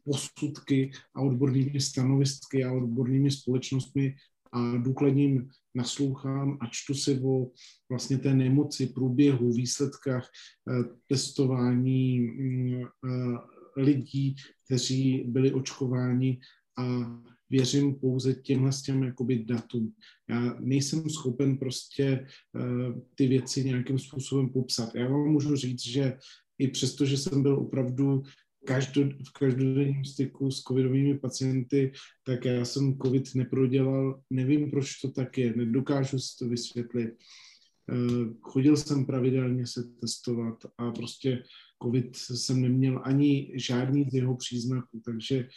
posudky a odbornými stanovisky a odbornými společnostmi a důkladním naslouchám a čtu si o vlastně té nemoci, průběhu, výsledkách eh, testování mm, eh, lidí, kteří byli očkováni a věřím pouze těmhle s těm jakoby datům. Já nejsem schopen prostě uh, ty věci nějakým způsobem popsat. Já vám můžu říct, že i přesto, že jsem byl opravdu v každodenním styku s covidovými pacienty, tak já jsem covid neprodělal, nevím, proč to tak je, nedokážu si to vysvětlit. Uh, chodil jsem pravidelně se testovat a prostě covid jsem neměl ani žádný z jeho příznaků, takže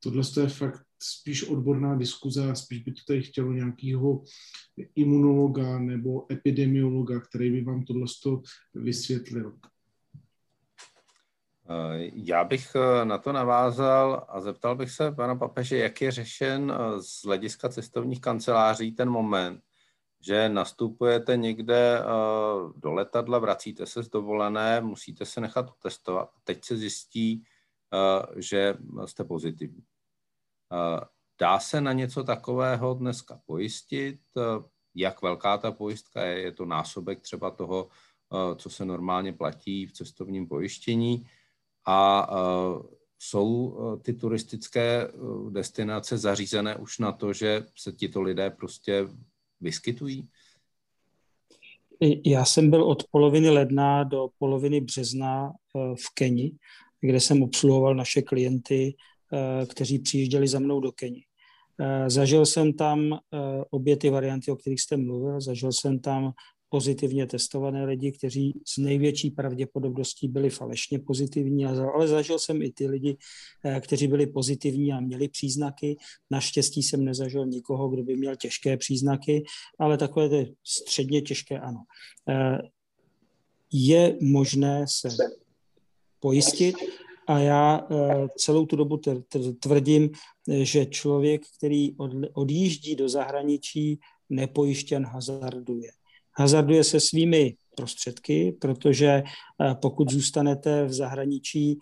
tohle je fakt spíš odborná diskuze a spíš by to tady chtělo nějakého imunologa nebo epidemiologa, který by vám tohle vysvětlil.
Eh, já bych eh, na to navázal a zeptal bych se pana papeže, jak je řešen eh, z hlediska cestovních kanceláří ten moment, že nastupujete někde do letadla, vracíte se z dovolené, musíte se nechat testovat. Teď se zjistí, že jste pozitivní. Dá se na něco takového dneska pojistit? Jak velká ta pojistka je? Je to násobek třeba toho, co se normálně platí v cestovním pojištění? A jsou ty turistické destinace zařízené už na to, že se tito lidé prostě vyskytují?
Já jsem byl od poloviny ledna do poloviny března v Keni, kde jsem obsluhoval naše klienty kteří přijížděli za mnou do Keni. Zažil jsem tam obě ty varianty, o kterých jste mluvil. Zažil jsem tam pozitivně testované lidi, kteří s největší pravděpodobností byli falešně pozitivní, ale zažil jsem i ty lidi, kteří byli pozitivní a měli příznaky. Naštěstí jsem nezažil nikoho, kdo by měl těžké příznaky, ale takové ty středně těžké ano. Je možné se pojistit, a já eh, celou tu dobu tvrdím, eh, že člověk, který odjíždí do zahraničí, nepojištěn hazarduje. Hazarduje se svými prostředky, protože eh, pokud zůstanete v zahraničí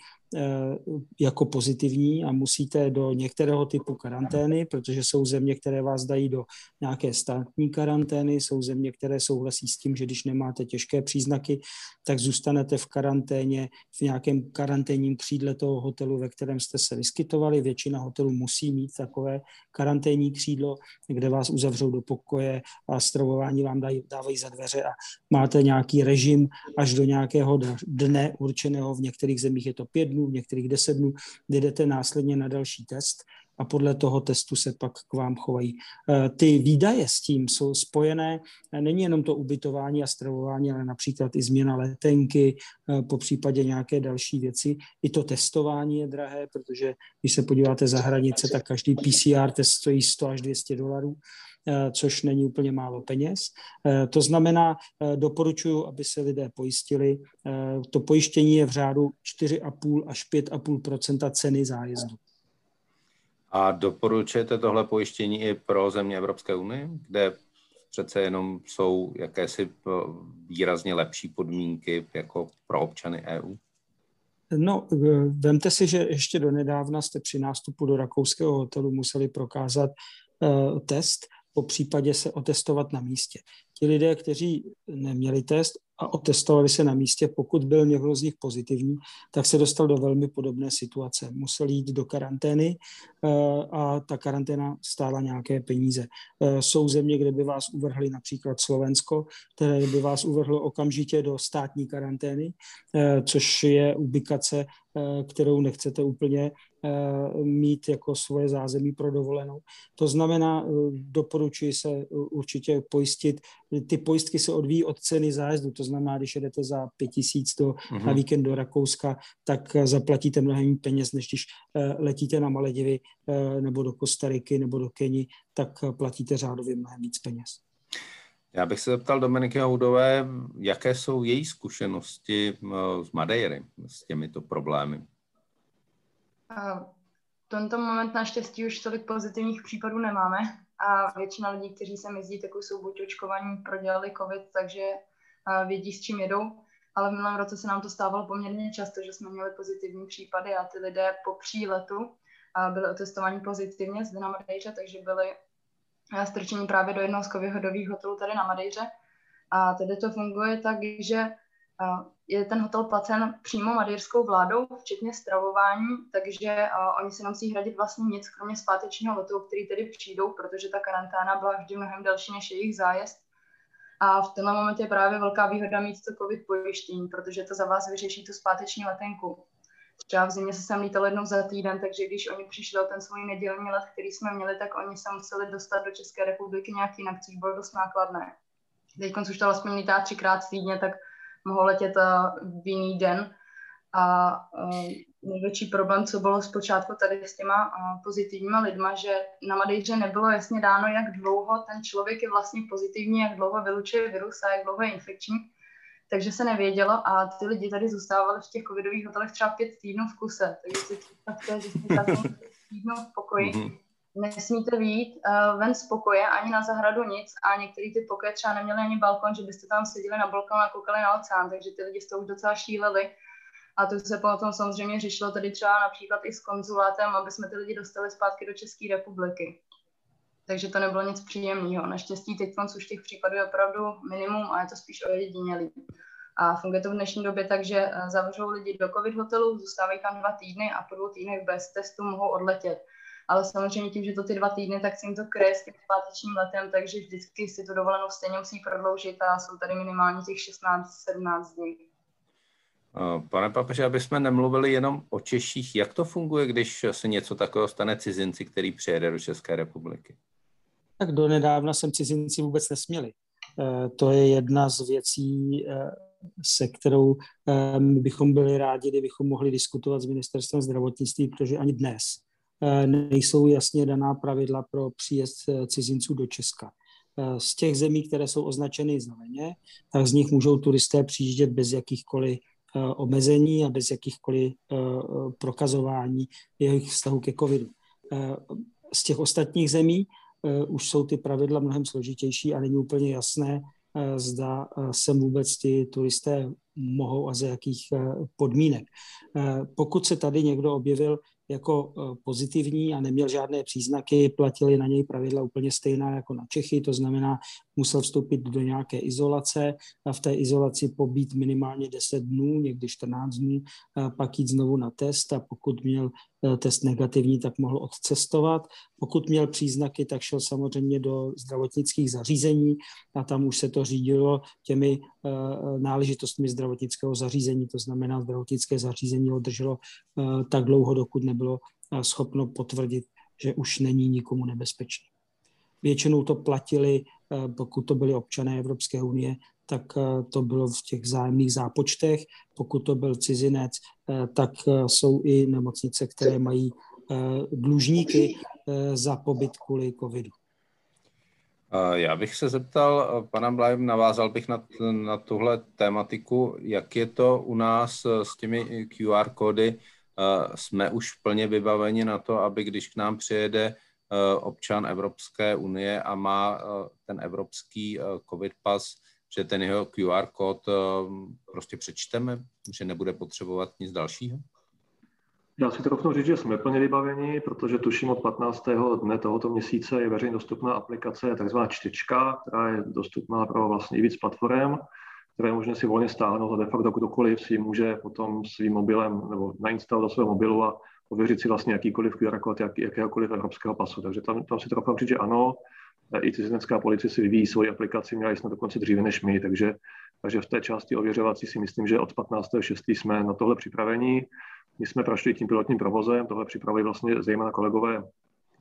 jako pozitivní a musíte do některého typu karantény, protože jsou země, které vás dají do nějaké státní karantény, jsou země, které souhlasí s tím, že když nemáte těžké příznaky, tak zůstanete v karanténě, v nějakém karanténním křídle toho hotelu, ve kterém jste se vyskytovali. Většina hotelů musí mít takové karanténní křídlo, kde vás uzavřou do pokoje a stravování vám dají, dávají za dveře a máte nějaký režim až do nějakého dne určeného. V některých zemích je to pět dnů, dnů, některých deset dnů, kdy jdete následně na další test a podle toho testu se pak k vám chovají. Eh, ty výdaje s tím jsou spojené, eh, není jenom to ubytování a stravování, ale například i změna letenky, eh, po případě nějaké další věci. I to testování je drahé, protože když se podíváte za hranice, tak každý PCR test stojí 100 až 200 dolarů. Což není úplně málo peněz. To znamená, doporučuji, aby se lidé pojistili. To pojištění je v řádu 4,5 až 5,5% ceny zájezdu.
A doporučujete tohle pojištění i pro země Evropské unie, kde přece jenom jsou jakési eh, výrazně lepší podmínky jako pro občany EU?
No, eh, vemte si, že ještě do nedávna jste při nástupu do rakouského hotelu museli prokázat test, po případě se otestovat na místě. Ti lidé, kteří neměli test, a otestovali se na místě. Pokud byl někdo z nich pozitivní, tak se dostal do velmi podobné situace. Musel jít do karantény eh, a ta karanténa stála nějaké peníze. Eh, jsou země, kde by vás uvrhli například Slovensko, které by vás uvrhlo okamžitě do státní karantény, eh, což je ubikace, kterou nechcete úplně mít jako svoje zázemí pro dovolenou. To znamená, eh, doporučuji se eh, určitě pojistit. Ty pojistky se odvíjí od ceny zájezdu, to znamená, když jedete za pět tisíc do, mm-hmm. na víkend do Rakouska, tak zaplatíte mnohem peněz, než když letíte na Maledivy nebo do Kostariky nebo do Keni, tak platíte řádově mnohem víc peněz.
Já bych se zeptal Dominiky Houdové, jaké jsou její zkušenosti z Madeiry s těmito problémy?
V tento moment naštěstí už tolik pozitivních případů nemáme a většina lidí, kteří se jezdí, tak už jsou buď očkovaní, prodělali covid, takže vědí, s čím jedou. Ale v minulém roce se nám to stávalo poměrně často, že jsme měli pozitivní případy a ty lidé po příletu byli otestovaní pozitivně zde na Madejře, takže byli strčení právě do jednoho z covidových hotelů tady na Madejře. A tedy to funguje tak, že je ten hotel placen přímo madýrskou vládou, včetně stravování, takže oni se nemusí hradit vlastně nic, kromě zpátečního letu, který tedy přijdou, protože ta karanténa byla vždy mnohem delší než jejich zájezd. A v tenhle moment je právě velká výhoda mít to COVID pojištění, protože to za vás vyřeší tu zpáteční letenku. Třeba v zimě se sem lítalo jednou za týden, takže když oni přišli o ten svůj nedělní let, který jsme měli, tak oni se museli dostat do České republiky nějak jinak, což bylo dost nákladné. Teď už to vlastně lítá třikrát týdně, tak mohou letět eh, v jiný den. A eh, největší problém, co bylo zpočátku tady s těma eh, pozitivníma lidma, že na Madejře nebylo jasně dáno, jak dlouho ten člověk je vlastně pozitivní, jak dlouho vylučuje virus a jak dlouho je infekční. Takže se nevědělo a ty lidi tady zůstávali v těch covidových hotelech třeba pět týdnů v kuse. Takže si představte, že jste tady [LAUGHS] týdnů v pokoji. Mm-hmm nesmíte výjít uh, ven z pokoje, ani na zahradu nic a některý ty pokoje třeba neměli ani balkon, že byste tam seděli na balkonu a koukali na oceán, takže ty lidi z toho už docela šíleli. A to se potom samozřejmě řešilo tady třeba například i s konzulátem, aby jsme ty lidi dostali zpátky do České republiky. Takže to nebylo nic příjemného. Naštěstí teď už těch případů je opravdu minimum a je to spíš ojedinělý. A funguje to v dnešní době tak, že eh, zavřou lidi do covid hotelu, zůstávají tam dva týdny a po dvou týdnech bez testu mohou odletět ale samozřejmě tím, že to ty dva týdny, tak si jim to kryje s tím zpátečním letem, takže vždycky si to dovolenou stejně musí prodloužit a jsou tady minimálně těch 16-17 dní.
Pane papeže, aby jsme nemluvili jenom o Češích, jak to funguje, když se něco takového stane cizinci, který přijede do České republiky?
Tak do nedávna jsem cizinci vůbec nesměli. E, to je jedna z věcí, e, se kterou e, bychom byli rádi, kdybychom mohli diskutovat s ministerstvem zdravotnictví, protože ani dnes nejsou jasně daná pravidla pro příjezd eh, cizinců do Česka. Eh, z těch zemí, které jsou označeny zeleně, tak z nich můžou turisté přijíždět bez jakýchkoliv omezení a bez jakýchkoliv prokazování jejich vztahu ke covidu. Z těch ostatních zemí už jsou ty pravidla mnohem složitější a není úplně jasné, zda sem vůbec ty turisté mohou a za jakých podmínek. Pokud se tady někdo objevil jako eh, pozitivní a neměl žádné příznaky, platili na něj pravidla úplně stejná jako na Čechy, to znamená, musel vstoupit do nějaké izolace a v té izolaci pobít minimálně 10 dnů, někdy 14 dnů, a pak jít znovu na test a pokud měl eh, test negativní, tak mohl odcestovat. Pokud měl příznaky, tak šel samozřejmě do zdravotnických zařízení a tam už se to řídilo těmi eh, náležitostmi zdravotnického zařízení, to znamená, zdravotnické zařízení ho drželo tak dlouho, dokud nebylo schopno potvrdit, že už není nikomu nebezpečný. Většinou to platili, pokud to byli občané Evropské unie, tak eh, to bylo v těch zájemných zápočtech. Pokud to byl cizinec, eh, tak jsou i nemocnice, které mají dlužníky za pobyt kvůli covidu.
Já bych se zeptal, pana Blajem, navázal bych na, na tuhle tématiku, jak je to u nás s těmi QR kódy. Jsme už plně vybaveni na to, aby když k nám přijede občan Evropské unie a má ten evropský COVID pas, že ten jeho QR kód prostě přečteme, že nebude potřebovat nic dalšího?
Já si trofnu říct, že jsme plně vybaveni, protože tuším od 15. dne tohoto měsíce je veřejně dostupná aplikace, takzvaná čtečka, která je dostupná pro vlastně i víc platform, které je možné si volně stáhnout a de facto kdokoliv si může potom svým mobilem nebo nainstalovat do svého mobilu a ověřit si vlastně jakýkoliv QR kód jak, jakéhokoliv evropského pasu. Takže tam, tam si trofnu říct, že ano, i cizinecká policie si vyvíjí svoji aplikaci, měli jsme dokonce dříve než my, takže, takže v té části ověřovací si myslím, že od 15.6. jsme na tohle připraveni. My jsme prošli tím pilotním provozem, tohle připravují vlastně zejména kolegové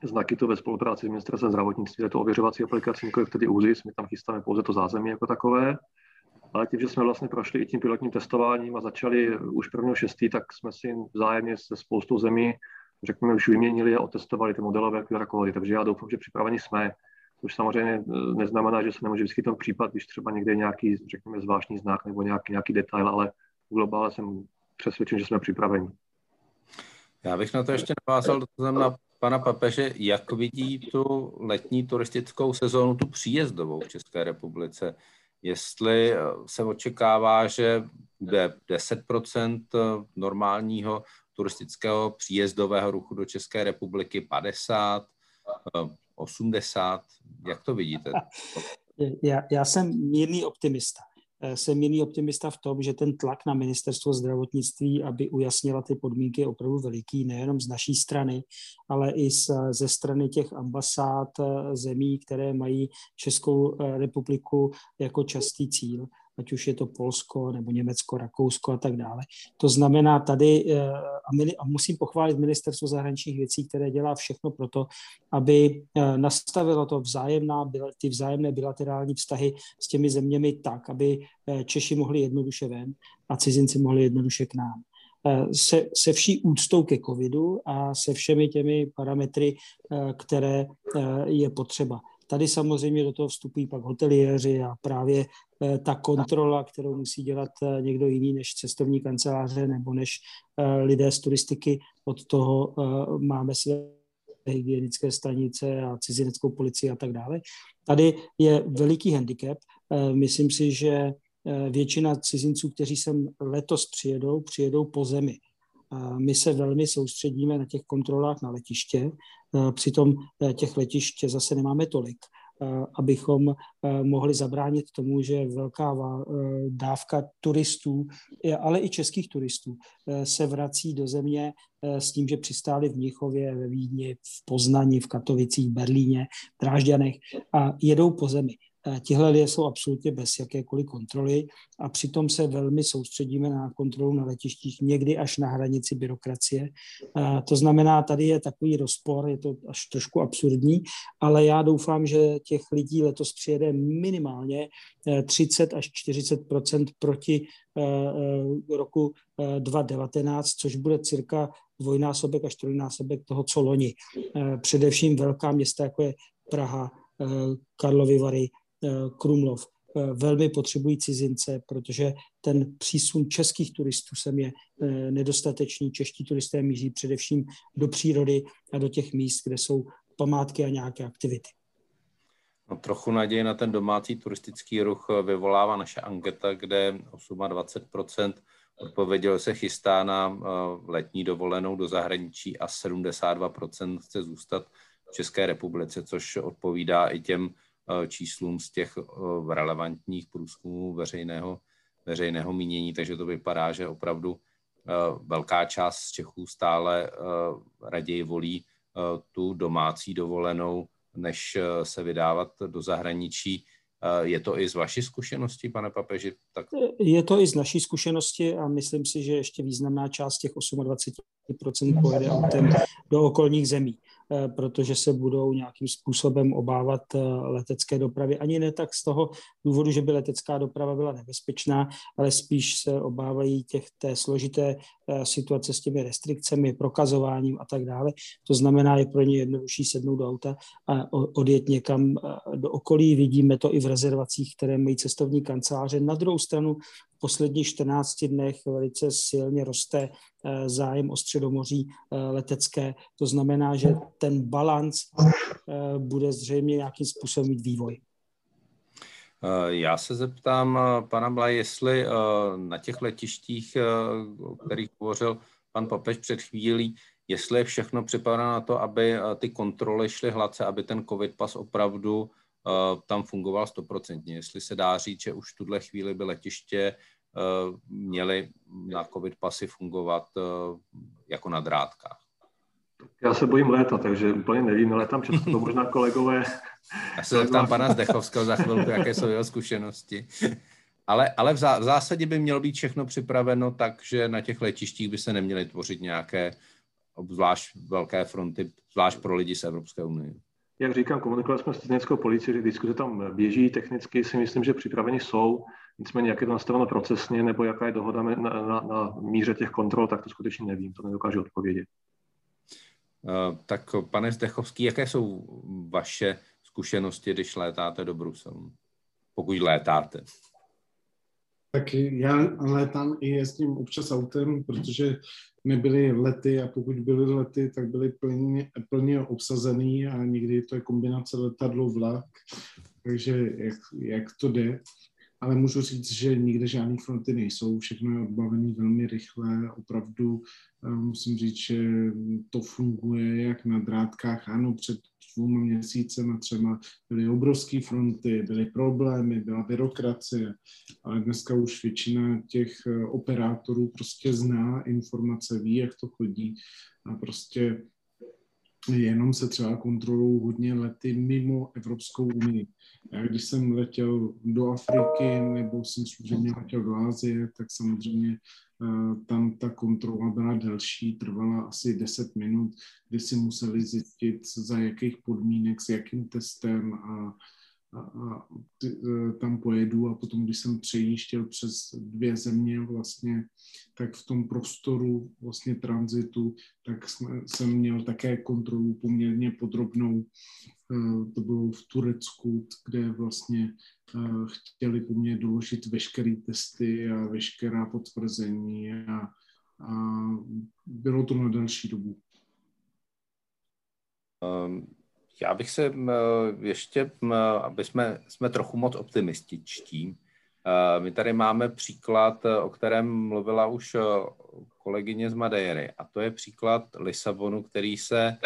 znaky to ve spolupráci s ministerstvem zdravotnictví, to ověřovací aplikace, nikoli vtedy ÚZIS, my tam chystáme pouze to zázemí jako takové, ale tím, že jsme vlastně prošli i tím pilotním testováním a začali už prvního šestý, tak jsme si vzájemně se spoustou zemí, řekněme, už vyměnili a otestovali ty modelové QR kódy, takže já doufám, že připraveni jsme, což samozřejmě neznamená, že se nemůže vyskytnout případ, když třeba někde nějaký, řekněme, zvláštní znak nebo nějaký, nějaký detail, ale v globále jsem přesvědčen, že jsme připraveni.
Já bych na to ještě navázal na pana papeže, jak vidí tu letní turistickou sezónu, tu příjezdovou v České republice. Jestli se očekává, že bude 10% normálního turistického příjezdového ruchu do České republiky, 50, 80, jak to vidíte? [LAUGHS]
Já, já jsem mírný optimista. Eh, jsem jiný optimista v tom, že ten tlak na ministerstvo zdravotnictví, aby ujasnila ty podmínky, je opravdu veliký, nejenom z naší strany, ale i z, ze strany těch ambasád eh, zemí, které mají Českou eh, republiku jako častý cíl ať už je to Polsko nebo Německo, Rakousko a tak dále. To znamená tady, eh, a, my, a musím pochválit ministerstvo zahraničních věcí, které dělá všechno pro to, aby eh, nastavilo to vzájemná, ty vzájemné bilaterální vztahy s těmi zeměmi tak, aby eh, Češi mohli jednoduše ven a cizinci mohli jednoduše k nám se, se vší úctou ke covidu a se všemi těmi parametry, které je potřeba. Tady samozřejmě do toho vstupují pak hoteliéři a právě eh, ta kontrola, kterou musí dělat eh, někdo jiný než cestovní kanceláře nebo než eh, lidé z turistiky. Od toho máme své hygienické stanice a cizineckou policii a tak dále. Tady je veliký handicap. Myslím si, že většina cizinců, kteří sem letos přijedou, přijedou po zemi. My se velmi soustředíme na těch kontrolách na letiště, přitom těch letiště zase nemáme tolik abychom mohli zabránit tomu, že velká dávka turistů, ale i českých turistů se vrací do země s tím, že přistáli v Mnichově, ve Vídni, v Poznani, v Katovicích, Berlíně, v Drážďanech a jedou po zemi. Eh, tihle lidé jsou absolutně bez jakékoliv kontroly a přitom se velmi soustředíme na kontrolu na letištích, někdy až na hranici byrokracie. Eh, to znamená, tady je takový rozpor, je to až trošku absurdní, ale já doufám, že těch lidí letos přijede minimálně 30 eh, až 40% proti roku 2019, což bude cirka dvojnásobek až trojnásobek toho, co loni. Především velká města, jako je Praha, Karlovy Vary, Eh, Krumlov eh, velmi potřebují cizince, protože ten přísun českých turistů sem je eh, nedostatečný. Čeští turisté míří především do přírody a do těch míst, kde jsou památky a nějaké aktivity.
No, trochu naděje na ten domácí turistický ruch vyvolává naše anketa, kde 28% odpovědělo se chystá na letní dovolenou do zahraničí a 72% chce zůstat v České republice, což odpovídá i těm Eh, číslům z těch eh, relevantních průzkumů veřejného, veřejného mínění, takže to vypadá, že opravdu eh, velká část Čechů stále raději volí tu domácí dovolenou, než se vydávat do zahraničí. Je to i z vaší zkušenosti, pane papeži? Tak...
Je to i z naší zkušenosti a myslím si, že ještě významná část těch 28% pojede do okolních zemí. Eh, protože se budou nějakým způsobem obávat eh, letecké dopravy. Ani ne tak z toho důvodu, že by letecká doprava byla nebezpečná, ale spíš se obávají těch té složité situace s těmi restrikcemi, prokazováním a tak dále. To znamená, je pro ně jednodušší sednout do auta a odjet někam do okolí. Vidíme to i v rezervacích, které mají cestovní kanceláře. Na druhou stranu v posledních 14 dnech velice silně roste zájem o středomoří letecké. To znamená, že ten balans bude zřejmě nějakým způsobem mít vývoj.
Eh, já se zeptám eh, pana Bla, jestli eh, na těch letištích, o kterých hovořil pan Papež před chvílí, jestli je všechno připraveno na to, aby ty kontroly šly hladce, aby ten covid pas opravdu tam fungoval stoprocentně. Jestli se dá říct, že už v tuhle chvíli by letiště měly na covid pasy fungovat jako na drátkách.
Já se bojím léta, takže úplně nevím, ale tam často to možná kolegové... [LAUGHS]
Já se zeptám pana [LAUGHS] Zdechovského za chvilku, jaké jsou jeho zkušenosti. Ale, ale v, zá, v zásadě by mělo být všechno připraveno tak, že na těch letištích by se neměly tvořit nějaké zvlášť velké fronty, zvlášť pro lidi z Evropské unie.
Jak říkám, komunikovali jsme s technickou policii, že diskuze tam běží, technicky si myslím, že připraveni jsou, nicméně jak je to nastaveno procesně, nebo jaká je dohoda na, na, na míře těch kontrol, tak to skutečně nevím, to nedokážu odpovědět.
Eh, tak pane Zdechovský, jaké jsou vaše zkušenosti, když létáte do Bruselu? Pokud létáte.
Tak já létám i jezdím občas autem, protože nebyly lety a pokud byly lety, tak byly plně, plně obsazený a někdy to je kombinace letadlo, vlak, takže jak, jak to jde ale můžu říct, že nikde žádné fronty nejsou, všechno je odbavené velmi rychle, opravdu eh, musím říct, že to funguje jak na drátkách, ano, před dvouma měsícema třeba byly obrovské fronty, byly problémy, byla byrokracie, ale dneska už většina těch eh, operátorů prostě zná informace, ví, jak to chodí a prostě jenom se třeba kontrolují hodně lety mimo Evropskou unii. Já když jsem letěl do Afriky nebo jsem služebně letěl do Ázie, tak samozřejmě tam ta kontrola byla delší, trvala asi 10 minut, kdy si museli zjistit, za jakých podmínek, s jakým testem a a, a ty, e, tam pojedu a potom, když jsem přejížděl přes dvě země vlastně, tak v tom prostoru vlastně tranzitu, tak jsme, jsem měl také kontrolu poměrně podrobnou. E, to bylo v Turecku, kde vlastně e, chtěli po mně doložit veškeré testy a veškerá potvrzení a, a bylo to na další dobu.
Um já bych se ještě, aby jsme, jsme trochu moc optimističtí. My tady máme příklad, o kterém mluvila už kolegyně z Madeiry, a to je příklad Lisabonu, který se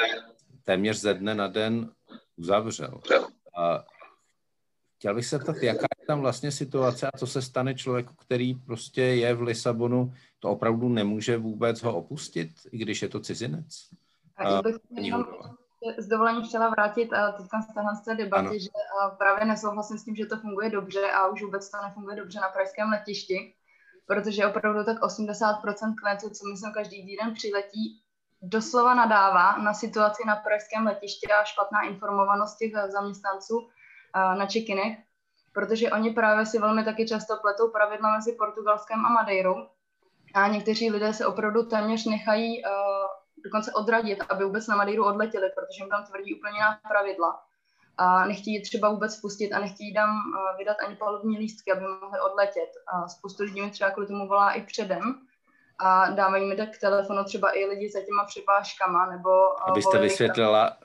téměř ze dne na den uzavřel. Chtěl bych se ptat, jaká je tam vlastně situace a co se stane člověku, který prostě je v Lisabonu, to opravdu nemůže vůbec ho opustit, i když je to cizinec?
A bych s dovolením chtěla vrátit a teďka z té debaty, ano. že právě nesouhlasím s tím, že to funguje dobře a už vůbec to nefunguje dobře na pražském letišti, protože opravdu tak 80% klientů, co myslím každý den přiletí, doslova nadává na situaci na pražském letišti a špatná informovanost těch zaměstnanců na čekinech, protože oni právě si velmi taky často pletou pravidla mezi Portugalskem a Madeirou a někteří lidé se opravdu téměř nechají dokonce odradit, aby vůbec na Madeiru odletěli, protože jim tam tvrdí úplně jiná pravidla. A nechtějí třeba vůbec pustit a nechtějí tam eh, vydat ani palubní lístky, aby mohli odletět. A spoustu lidí mi třeba kvůli tomu volá i předem a dávají mi tak k telefonu třeba i lidi za těma připážkama, nebo...
Eh, Abyste vysvětlila,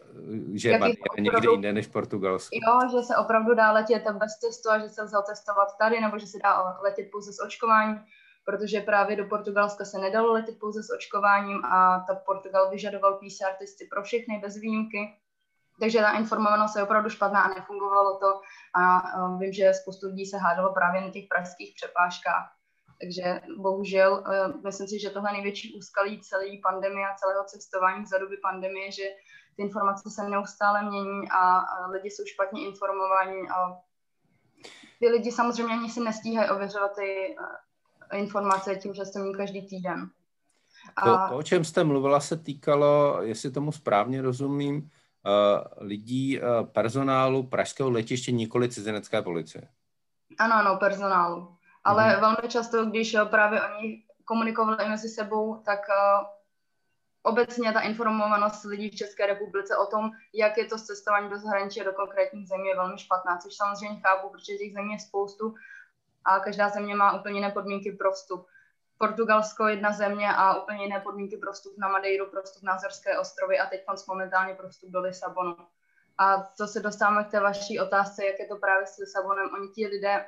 že je někde jinde než Portugalsko.
Jo, že se opravdu dá letět bez testu a že se vzal testovat tady, nebo že se dá letět pouze s očkováním protože právě do Portugalska se nedalo letět pouze s očkováním a ta Portugal vyžadoval PCR testy pro všechny bez výjimky. Takže ta informovanost je opravdu špatná a nefungovalo to. A vím, že spoustu lidí se hádalo právě na těch pražských přepážkách. Takže bohužel, e, myslím si, že tohle největší úskalí celé pandemie a celého cestování za doby pandemie, že ty informace se neustále mění a lidi jsou špatně informovaní a ty lidi samozřejmě ani si nestíhají ověřovat ty informace tím, že jsem každý týden.
A... To, to, o čem jste mluvila, se týkalo, jestli tomu správně rozumím, uh, lidí, uh, personálu pražského letiště, nikoli cizinecké policie.
Ano, ano, personálu. Ale hmm. velmi často, když právě oni komunikovali mezi sebou, tak uh, obecně ta informovanost lidí v České republice o tom, jak je to s cestováním do zahraničí do konkrétních zemí je velmi špatná, což samozřejmě chápu, protože těch zemí je spoustu a každá země má úplně jiné podmínky pro vstup. Portugalsko jedna země a úplně jiné podmínky pro vstup na Madeiru, pro vstup na Azorské ostrovy a teď momentálně pro vstup do Lisabonu. A co se dostáváme k té vaší otázce, jak je to právě s Lisabonem, oni ti lidé,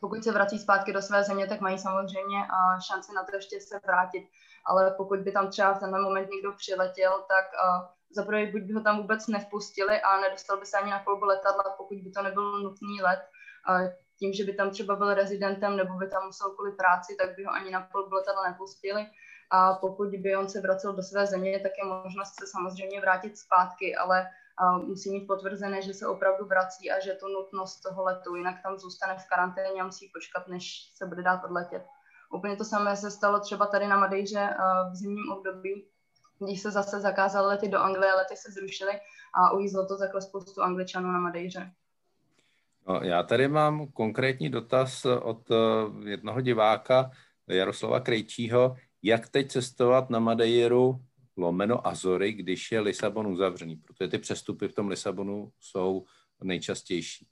pokud se vrací zpátky do své země, tak mají samozřejmě šanci na to ještě se vrátit. Ale pokud by tam třeba v tenhle moment někdo přiletěl, tak za prvé buď by ho tam vůbec nevpustili a nedostal by se ani na kolbu letadla, pokud by to nebyl nutný let tím, že by tam třeba byl rezidentem nebo by tam musel kvůli práci, tak by ho ani na pol letadla nepustili. A pokud by on se vracel do své země, tak je možnost se samozřejmě vrátit zpátky, ale musí mít potvrzené, že se opravdu vrací a že to nutnost toho letu, jinak tam zůstane v karanténě a musí počkat, než se bude dát odletět. Úplně to samé se stalo třeba tady na Madejře v zimním období, když se zase zakázaly lety do Anglie, lety se zrušily a ujízlo to takhle spoustu Angličanů na Madejře.
No, já tady mám konkrétní dotaz od eh, jednoho diváka, Jaroslava Krejčího. Jak teď cestovat na Madeiru lomeno Azory, když je Lisabon uzavřený? Protože ty přestupy v tom Lisabonu jsou nejčastější.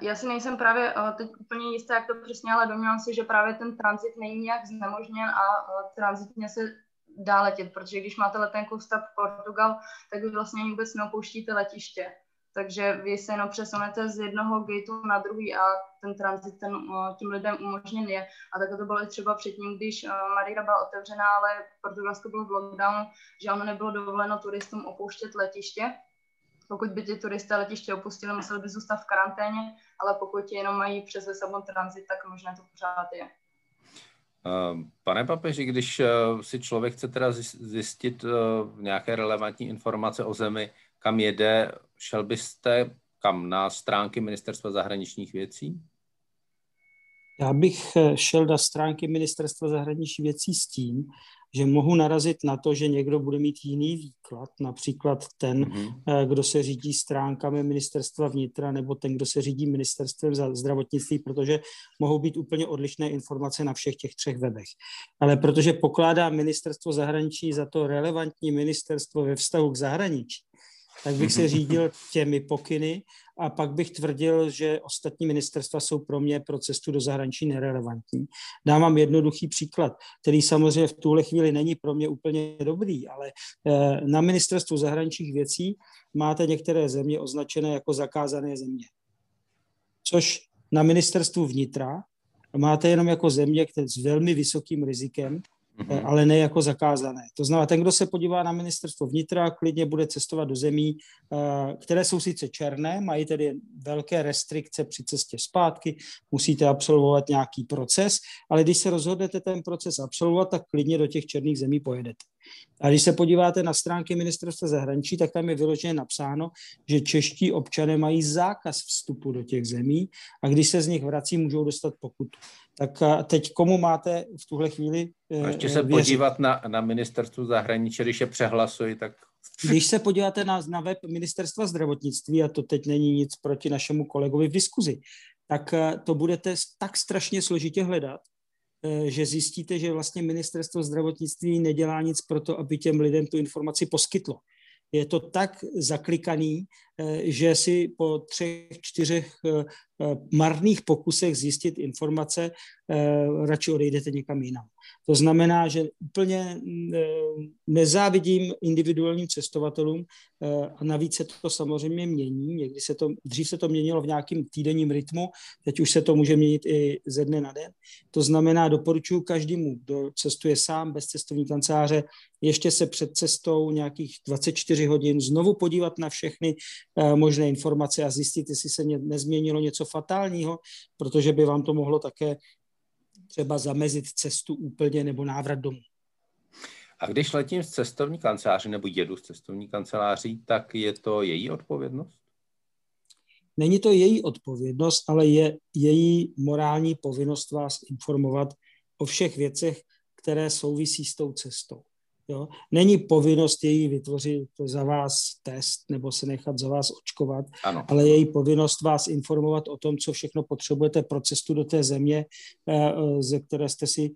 Já si nejsem právě eh, teď úplně jistá, jak to přesně, ale domnívám se, že právě ten tranzit není nějak znemožněn a eh, tranzitně se dá letět, protože když máte letenku v Portugal, tak vy vlastně vůbec neopouštíte letiště takže vy se jenom přesunete z jednoho gateu na druhý a ten transit ten, uh, tím lidem umožněn je. A tak to bylo i třeba předtím, když uh, Madeira byla otevřená, ale Portugalsko bylo v lockdownu, že ono nebylo dovoleno turistům opouštět letiště. Pokud by ty turisté letiště opustili, museli by zůstat v karanténě, ale pokud jenom mají přes Lisabon transit, tak možná to pořád je.
Uh, pane papeži, když si člověk chce teda zjistit nějaké relevantní informace o zemi, kam jede, šel byste kam na stránky Ministerstva zahraničních věcí?
Já bych eh, šel na stránky Ministerstva zahraničních věcí s tím, že mohu narazit na to, že někdo bude mít jiný výklad, například ten, mm-hmm. kdo se řídí stránkami ministerstva vnitra, nebo ten, kdo se řídí ministerstvem zdravotnictví, protože mohou být úplně odlišné informace na všech těch třech webech. Ale protože pokládá ministerstvo zahraničí za to relevantní ministerstvo ve vztahu k zahraničí, tak bych se [LAUGHS] řídil těmi pokyny a pak bych tvrdil, že ostatní ministerstva jsou pro mě pro cestu do zahraničí nerelevantní. Dám vám jednoduchý příklad, který samozřejmě v tuhle chvíli není pro mě úplně dobrý, ale eh, na ministerstvu zahraničních věcí máte některé země označené jako zakázané země. Což na ministerstvu vnitra máte jenom jako země které s velmi vysokým rizikem, mm-hmm. ale ne jako zakázané. To znamená, ten, kdo se podívá na ministerstvo vnitra, klidně bude cestovat do zemí, eh, které jsou sice černé, mají tedy velké restrikce při cestě zpátky, musíte absolvovat nějaký proces, ale když se rozhodnete ten proces absolvovat, tak klidně do těch černých zemí pojedete. A když se podíváte na stránky ministerstva zahraničí, tak tam je vyloženě napsáno, že čeští občané mají zákaz vstupu do těch zemí a když se z nich vrací, můžou dostat pokutu. Tak teď komu máte v tuhle chvíli
a ještě se věřit? podívat na, na ministerstvo zahraničí, když je přehlasují, tak...
Když se podíváte na, na web ministerstva zdravotnictví, a to teď není nic proti našemu kolegovi v diskuzi, tak to budete tak strašně složitě hledat, Eh, že zjistíte, že vlastně ministerstvo zdravotnictví nedělá nic pro to, aby těm lidem tu informaci poskytlo. Je to tak zaklikaný, eh, že si po třech, čtyřech eh, marných pokusech zjistit informace radši odejdete někam jinam. To znamená, že úplně nezávidím individuálním cestovatelům a navíc se to samozřejmě mění. Někdy se to, dřív se to měnilo v nějakém týdenním rytmu, teď už se to může měnit i ze dne na den. To znamená, doporučuji každému, kdo cestuje sám bez cestovní kanceláře, ještě se před cestou nějakých 24 hodin znovu podívat na všechny možné informace a zjistit, jestli se nezměnilo něco fatálního, protože by vám to mohlo také třeba zamezit cestu úplně nebo návrat domů.
A když letím z cestovní kanceláře nebo jedu z cestovní kanceláří, tak je to její odpovědnost?
Není to její odpovědnost, ale je její morální povinnost vás informovat o všech věcech, které souvisí s tou cestou. Jo? Není povinnost její vytvořit za vás test nebo se nechat za vás očkovat, ano. ale její povinnost vás informovat o tom, co všechno potřebujete pro cestu do té země, eh, ze které jste si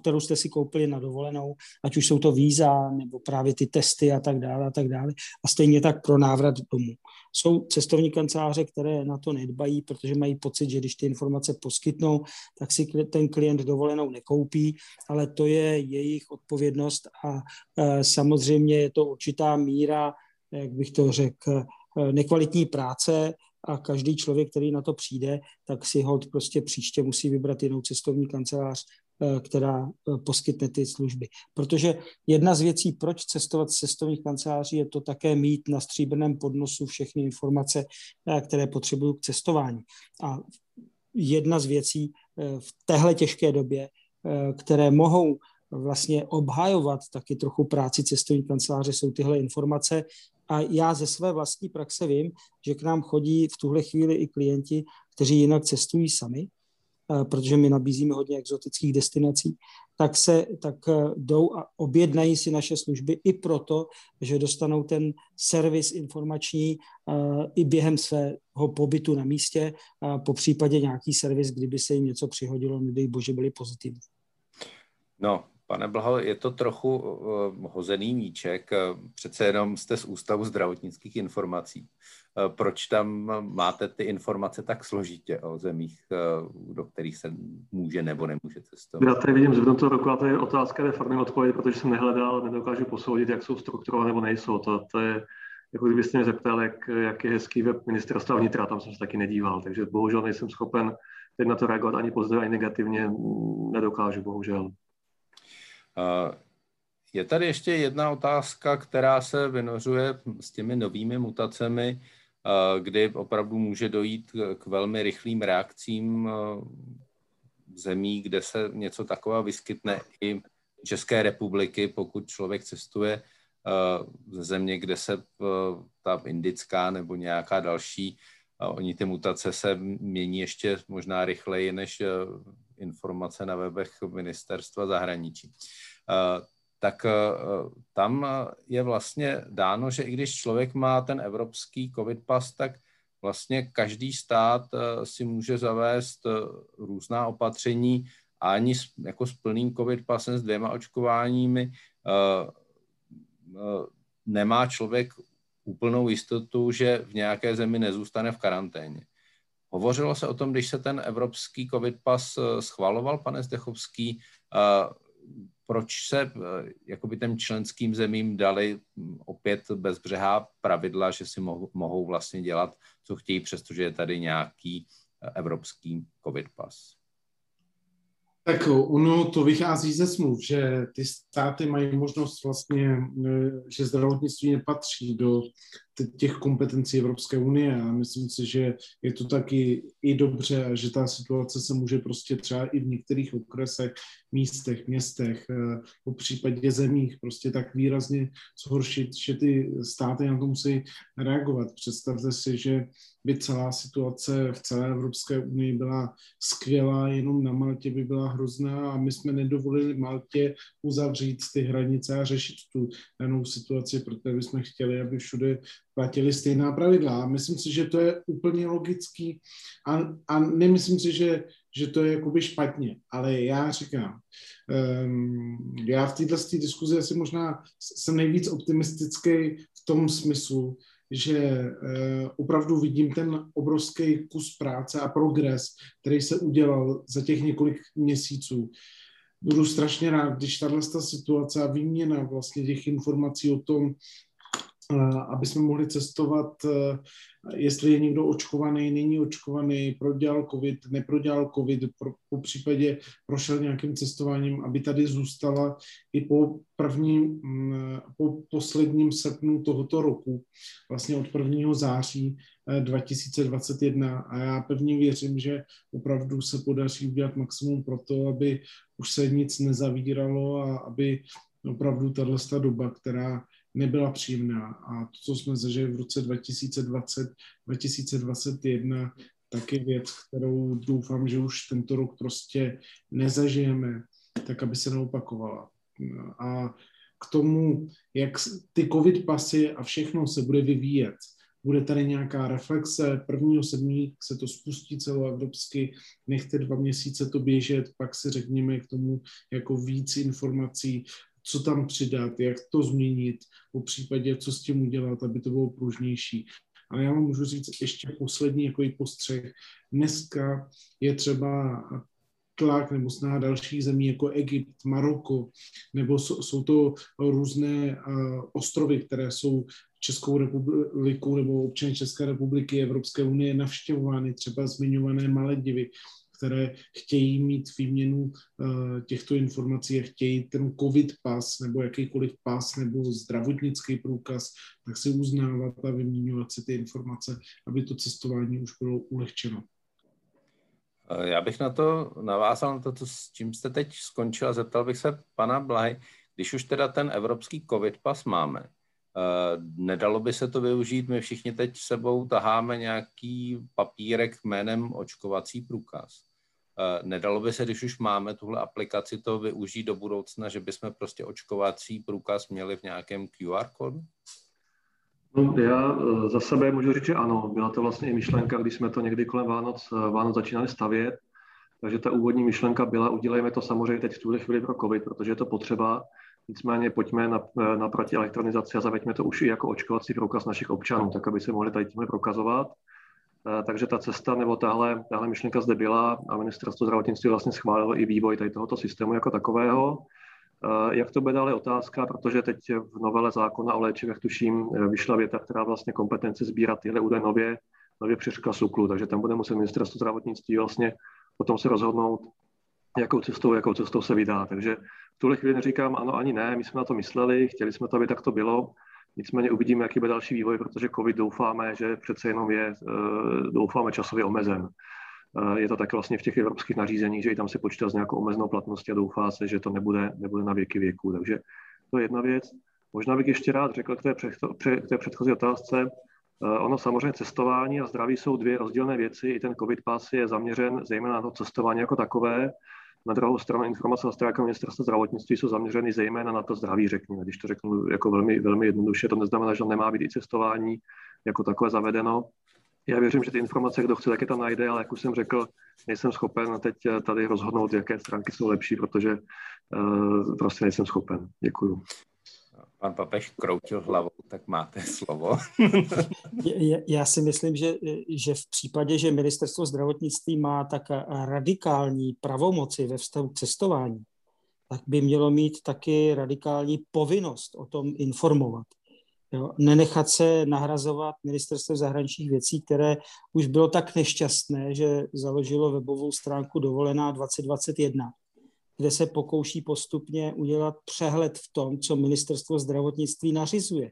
kterou jste si koupili na dovolenou, ať už jsou to víza nebo právě ty testy a tak dále a tak dále. A stejně tak pro návrat domů. Jsou cestovní kanceláře, které na to nedbají, protože mají pocit, že když ty informace poskytnou, tak si ten klient dovolenou nekoupí, ale to je jejich odpovědnost a samozřejmě je to určitá míra, jak bych to řekl, nekvalitní práce, a každý člověk, který na to přijde, tak si hod prostě příště musí vybrat jinou cestovní kancelář, Eh, která eh, poskytne ty služby. Protože jedna z věcí, proč cestovat z cestovních kanceláří, je to také mít na stříbrném podnosu všechny informace, eh, které potřebuju k cestování. A jedna z věcí v téhle těžké době, které mohou vlastně obhajovat taky trochu práci cestovní kanceláře, jsou tyhle informace. A já ze své vlastní praxe vím, že k nám chodí v tuhle chvíli i klienti, kteří jinak cestují sami Eh, protože my nabízíme hodně exotických destinací, tak se tak eh, jdou a objednají si naše služby i proto, že dostanou ten servis informační eh, i během svého pobytu na místě, po případě nějaký servis, kdyby se jim něco přihodilo, nedej bože, byli pozitivní.
No, Pane Blaho, je to trochu uh, hozený míček. Přece jenom jste z Ústavu zdravotnických informací. Uh, proč tam máte ty informace tak složitě o zemích, uh, do kterých se může nebo nemůže cestovat?
Já tady vidím z toho roku a to je otázka ve farmní odpověď, protože jsem nehledal, nedokážu posoudit, jak jsou strukturované nebo nejsou. To, to je, jako kdybyste mě zeptal, jak, jak je hezký web ministerstva vnitra, tam jsem se taky nedíval, takže bohužel nejsem schopen teď na to reagovat ani pozitivně, ani negativně, nedokážu, bohužel.
Je tady ještě jedna otázka, která se vynořuje s těmi novými mutacemi, kdy opravdu může dojít k velmi rychlým reakcím zemí, kde se něco takového vyskytne i České republiky, pokud člověk cestuje ze země, kde se ta indická nebo nějaká další, oni ty mutace se mění ještě možná rychleji než informace na webech ministerstva zahraničí. Eh, tak eh, tam je vlastně dáno, že i když člověk má ten evropský covid pas, tak vlastně každý stát eh, si může zavést různá opatření a ani jako s plným covid pasem s dvěma očkováními nemá člověk úplnou jistotu, že v nějaké zemi nezůstane v karanténě. Hovořilo se o tom, když se ten evropský covid pas schvaloval, pane Zdechovský, proč se eh, jakoby těm členským zemím dali hm, opět bezbřehá pravidla, že si mohou, vlastně dělat, co chtějí, přestože je tady nějaký eh, evropský covid pas?
Tak ono to vychází ze smluv, že ty státy mají možnost vlastně, eh, že zdravotnictví nepatří do těch kompetencí Evropské unie a myslím si, že je to taky i dobře že ta situace se může prostě třeba i v některých okresech, místech, městech, eh, po případě zemích prostě tak výrazně zhoršit, že ty státy na to musí reagovat. Představte si, že by celá situace v celé Evropské unii byla skvělá, jenom na Maltě by byla hrozná a my jsme nedovolili Maltě uzavřít ty hranice a řešit tu danou situaci, protože bychom chtěli, aby všude platili stejná pravidla. Myslím si, že to je úplně logický a, a nemyslím si, že, že to je jakoby špatně, ale já říkám, um, já v této diskuzi asi možná jsem nejvíc optimistický v tom smyslu, že uh, opravdu vidím ten obrovský kus práce a progres, který se udělal za těch několik měsíců. Budu strašně rád, když tahle situace a výměna vlastně těch informací o tom, aby jsme mohli cestovat, eh, jestli je někdo očkovaný, není očkovaný, prodělal covid, neprodělal covid, pro, po případě prošel nějakým cestováním, aby tady zůstala i po prvním, mm, po posledním srpnu tohoto roku, vlastně od 1. září 2021 eh, a já pevně věřím, že opravdu se podaří udělat maximum pro to, aby už se nic nezavíralo a aby opravdu tato doba, která nebyla příjemná. A to, co jsme zažili v roce 2020, 2021, tak je věc, kterou doufám, že už tento rok prostě nezažijeme, tak aby se neopakovala. A k tomu, jak ty covid pasy a všechno se bude vyvíjet, bude tady nějaká reflexe, prvního sedmí se to spustí celoevropsky, nechte dva měsíce to běžet, pak si řekněme k tomu jako víc informací, co tam přidat, jak to změnit, po případě, co s tím udělat, aby to bylo pružnější. Ale já vám můžu říct ještě poslední jako i postřeh. Dneska je třeba tlak nebo snaha dalších zemí jako Egypt, Maroko, nebo jsou, jsou to různé ostrovy, které jsou Českou republikou nebo občany České republiky, Evropské unie navštěvovány, třeba zmiňované Maledivy, které chtějí mít výměnu uh, těchto informací a chtějí ten covid pas nebo jakýkoliv pas nebo zdravotnický průkaz, tak si uznávat a vyměňovat si ty informace, aby to cestování už bylo ulehčeno.
Eh, já bych na to navázal, na to, co, s čím jste teď skončil a zeptal bych se pana Blahy, když už teda ten evropský covid pas máme, eh, nedalo by se to využít, my všichni teď sebou taháme nějaký papírek jménem očkovací průkaz. Eh, nedalo by se, když už máme tuhle aplikaci, to využít do budoucna, že bychom prostě očkovací průkaz měli v nějakém QR kódu?
No, já eh, za sebe můžu říct, že ano. Byla to vlastně i myšlenka, když jsme to někdy kolem Vánoc, eh, Vánoc začínali stavět. Takže ta úvodní myšlenka byla, udělejme to samozřejmě teď v tuhle chvíli pro COVID, protože je to potřeba. Nicméně pojďme na, eh, na proti elektronizaci a zaveďme to už i jako očkovací průkaz našich občanů, tak aby se mohli tady tímhle prokazovat. Takže ta cesta nebo tahle, tahle myšlenka zde byla a ministerstvo zdravotnictví vlastně schválilo i vývoj tady tohoto systému jako takového. Jak to bude dále otázka, protože teď v novele zákona o léčivech tuším vyšla věta, která vlastně kompetence sbírat tyhle údaje nově, nově přišla SUKLu, takže tam bude muset ministerstvo zdravotnictví vlastně potom se rozhodnout, jakou cestou, jakou cestou se vydá. Takže v tuhle chvíli neříkám ano ani ne, my jsme na to mysleli, chtěli jsme to, aby tak to bylo, nicméně uvidíme, jaký bude další vývoj, protože COVID doufáme, že přece jenom je, eh, doufáme, časově omezen. Je to tak vlastně v těch evropských nařízeních, že i tam se počítá s nějakou omezenou platností a doufá se, že to nebude, nebude na věky věku. Takže to je jedna věc. Možná bych ještě rád řekl k té, k té předchozí otázce. Ono samozřejmě cestování a zdraví jsou dvě rozdílné věci. I ten COVID pas je zaměřen zejména na to cestování jako takové. Na druhou stranu informace na stránkách ministerstva zdravotnictví jsou zaměřeny zejména na to zdraví, řekněme. Když to řeknu jako velmi, velmi jednoduše, to neznamená, že nemá být i cestování jako takové zavedeno já věřím, že ty informace, kdo chce, taky tam najde, ale jak už jsem řekl, nejsem schopen teď tady rozhodnout, jaké stránky jsou lepší, protože uh, prostě nejsem schopen. Děkuju.
Pan Papež kroutil hlavou, tak máte slovo. [LAUGHS]
já si myslím, že, že v případě, že ministerstvo zdravotnictví má tak radikální pravomoci ve vztahu k cestování, tak by mělo mít taky radikální povinnost o tom informovat. Jo, nenechat se nahrazovat ministerstvo zahraničních věcí, které už bylo tak nešťastné, že založilo webovou stránku Dovolená 2021, kde se pokouší postupně udělat přehled v tom, co ministerstvo zdravotnictví nařizuje.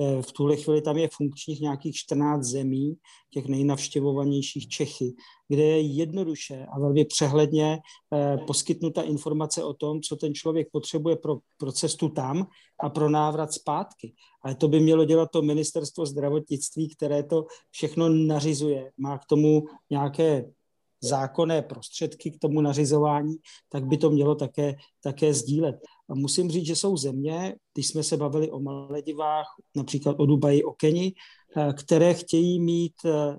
Eh, v tuhle chvíli tam je funkčních nějakých 14 zemí, těch nejnavštěvovanějších Čechy, kde je jednoduše a velmi přehledně eh, poskytnuta informace o tom, co ten člověk potřebuje pro, pro cestu tam a pro návrat zpátky. Ale to by mělo dělat to ministerstvo zdravotnictví, které to všechno nařizuje. Má k tomu nějaké zákonné prostředky k tomu nařizování, tak by to mělo také, také sdílet. A musím říct, že jsou země, když jsme se bavili o Maledivách, například o Dubaji, o Keni, eh, které chtějí mít eh,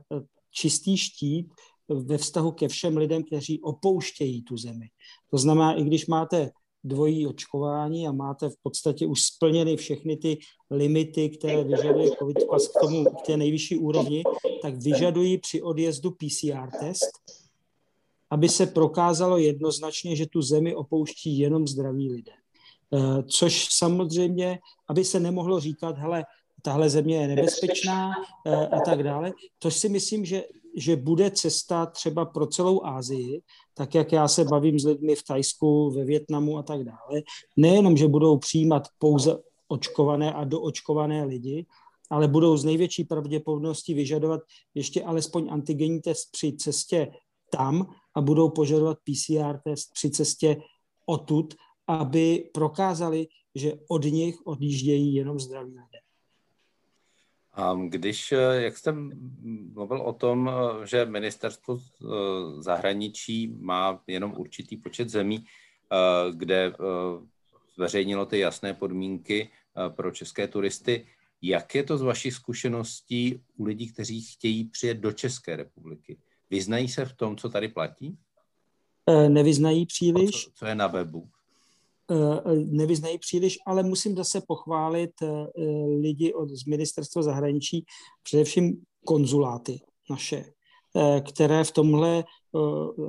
čistý štít ve vztahu ke všem lidem, kteří opouštějí tu zemi. To znamená, i když máte dvojí očkování a máte v podstatě už splněny všechny ty limity, které vyžaduje COVID pas k tomu, k té nejvyšší úrovni, tak vyžadují při odjezdu PCR test, aby se prokázalo jednoznačně, že tu zemi opouští jenom zdraví lidé. Eh, což samozřejmě, aby se nemohlo říkat, hele, tahle země je nebezpečná eh, a tak dále. To si myslím, že, že bude cesta třeba pro celou Asii, tak jak já se bavím s lidmi v Tajsku, ve Větnamu a tak dále. Nejenom, že budou přijímat pouze očkované a doočkované lidi, ale budou z největší pravděpodobností vyžadovat ještě alespoň antigenní test při cestě tam a budou požadovat PCR test při cestě odtud, aby prokázali, že od nich odjíždějí jenom zdraví lidé.
Když, eh, jak jste mluvil o tom, eh, že ministerstvo eh, zahraničí má jenom určitý počet zemí, kde zveřejnilo ty jasné podmínky pro české turisty, Jak je to z vašich zkušeností u lidí, kteří chtějí přijet do České republiky? Vyznají se v tom, co tady platí?
Eh, nevyznají příliš.
Co, co je na webu?
Eh, nevyznají příliš, ale musím zase pochválit eh, lidi od, z ministerstva zahraničí, především konzuláty naše, které v tomhle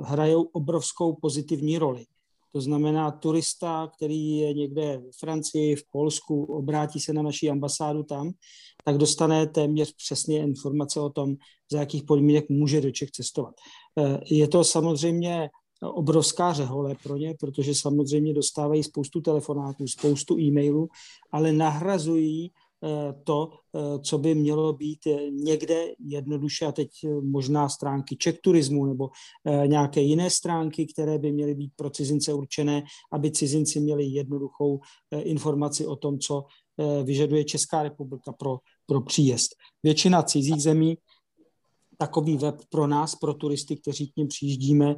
hrajou obrovskou pozitivní roli. To znamená, turista, který je někde v Francii, v Polsku, obrátí se na naší ambasádu tam, tak dostane téměř přesně informace o tom, za jakých podmínek může do Čech cestovat. Je to samozřejmě obrovská řehole pro ně, protože samozřejmě dostávají spoustu telefonátů, spoustu e-mailů, ale nahrazují eh, to, eh, co by mělo být eh, někde jednoduše, a teď možná stránky Czech turismu nebo nějaké jiné stránky, které by měly být pro cizince určené, aby cizinci měli jednoduchou informaci o tom, co vyžaduje Česká republika pro, pro příjezd. Většina cizích zemí takový web pro nás, pro turisty, kteří k ním přijíždíme,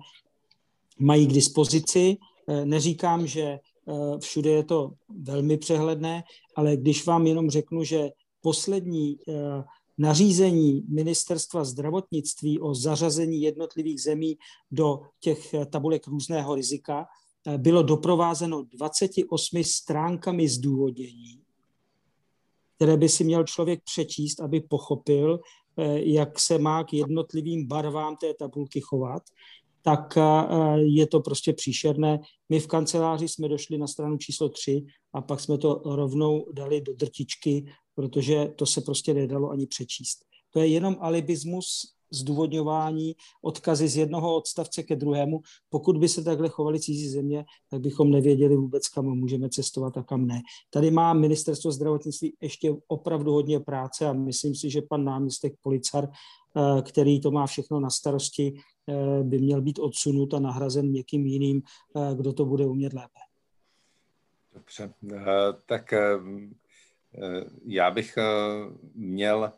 mají k dispozici. Eh, neříkám, že eh, všude je to velmi přehledné, ale když vám jenom řeknu, že poslední eh, nařízení ministerstva zdravotnictví o zařazení jednotlivých zemí do těch tabulek různého rizika bylo doprovázeno 28 stránkami zdůvodnění, které by si měl člověk přečíst, aby pochopil, jak se má k jednotlivým barvám té tabulky chovat tak eh, je to prostě příšerné. My v kanceláři jsme došli na stranu číslo 3 a pak jsme to rovnou dali do drtičky, protože to se prostě nedalo ani přečíst. To je jenom alibismus zdůvodňování, odkazy z jednoho odstavce ke druhému. Pokud by se takhle chovali cizí země, tak bychom nevěděli vůbec, kam můžeme cestovat a kam ne. Tady má ministerstvo zdravotnictví ještě opravdu hodně práce a myslím si, že pan náměstek Policar, eh, který to má všechno na starosti, by měl být odsunut a nahrazen někým jiným, eh, kdo to bude umět lépe.
Dobře, eh, tak já bych měl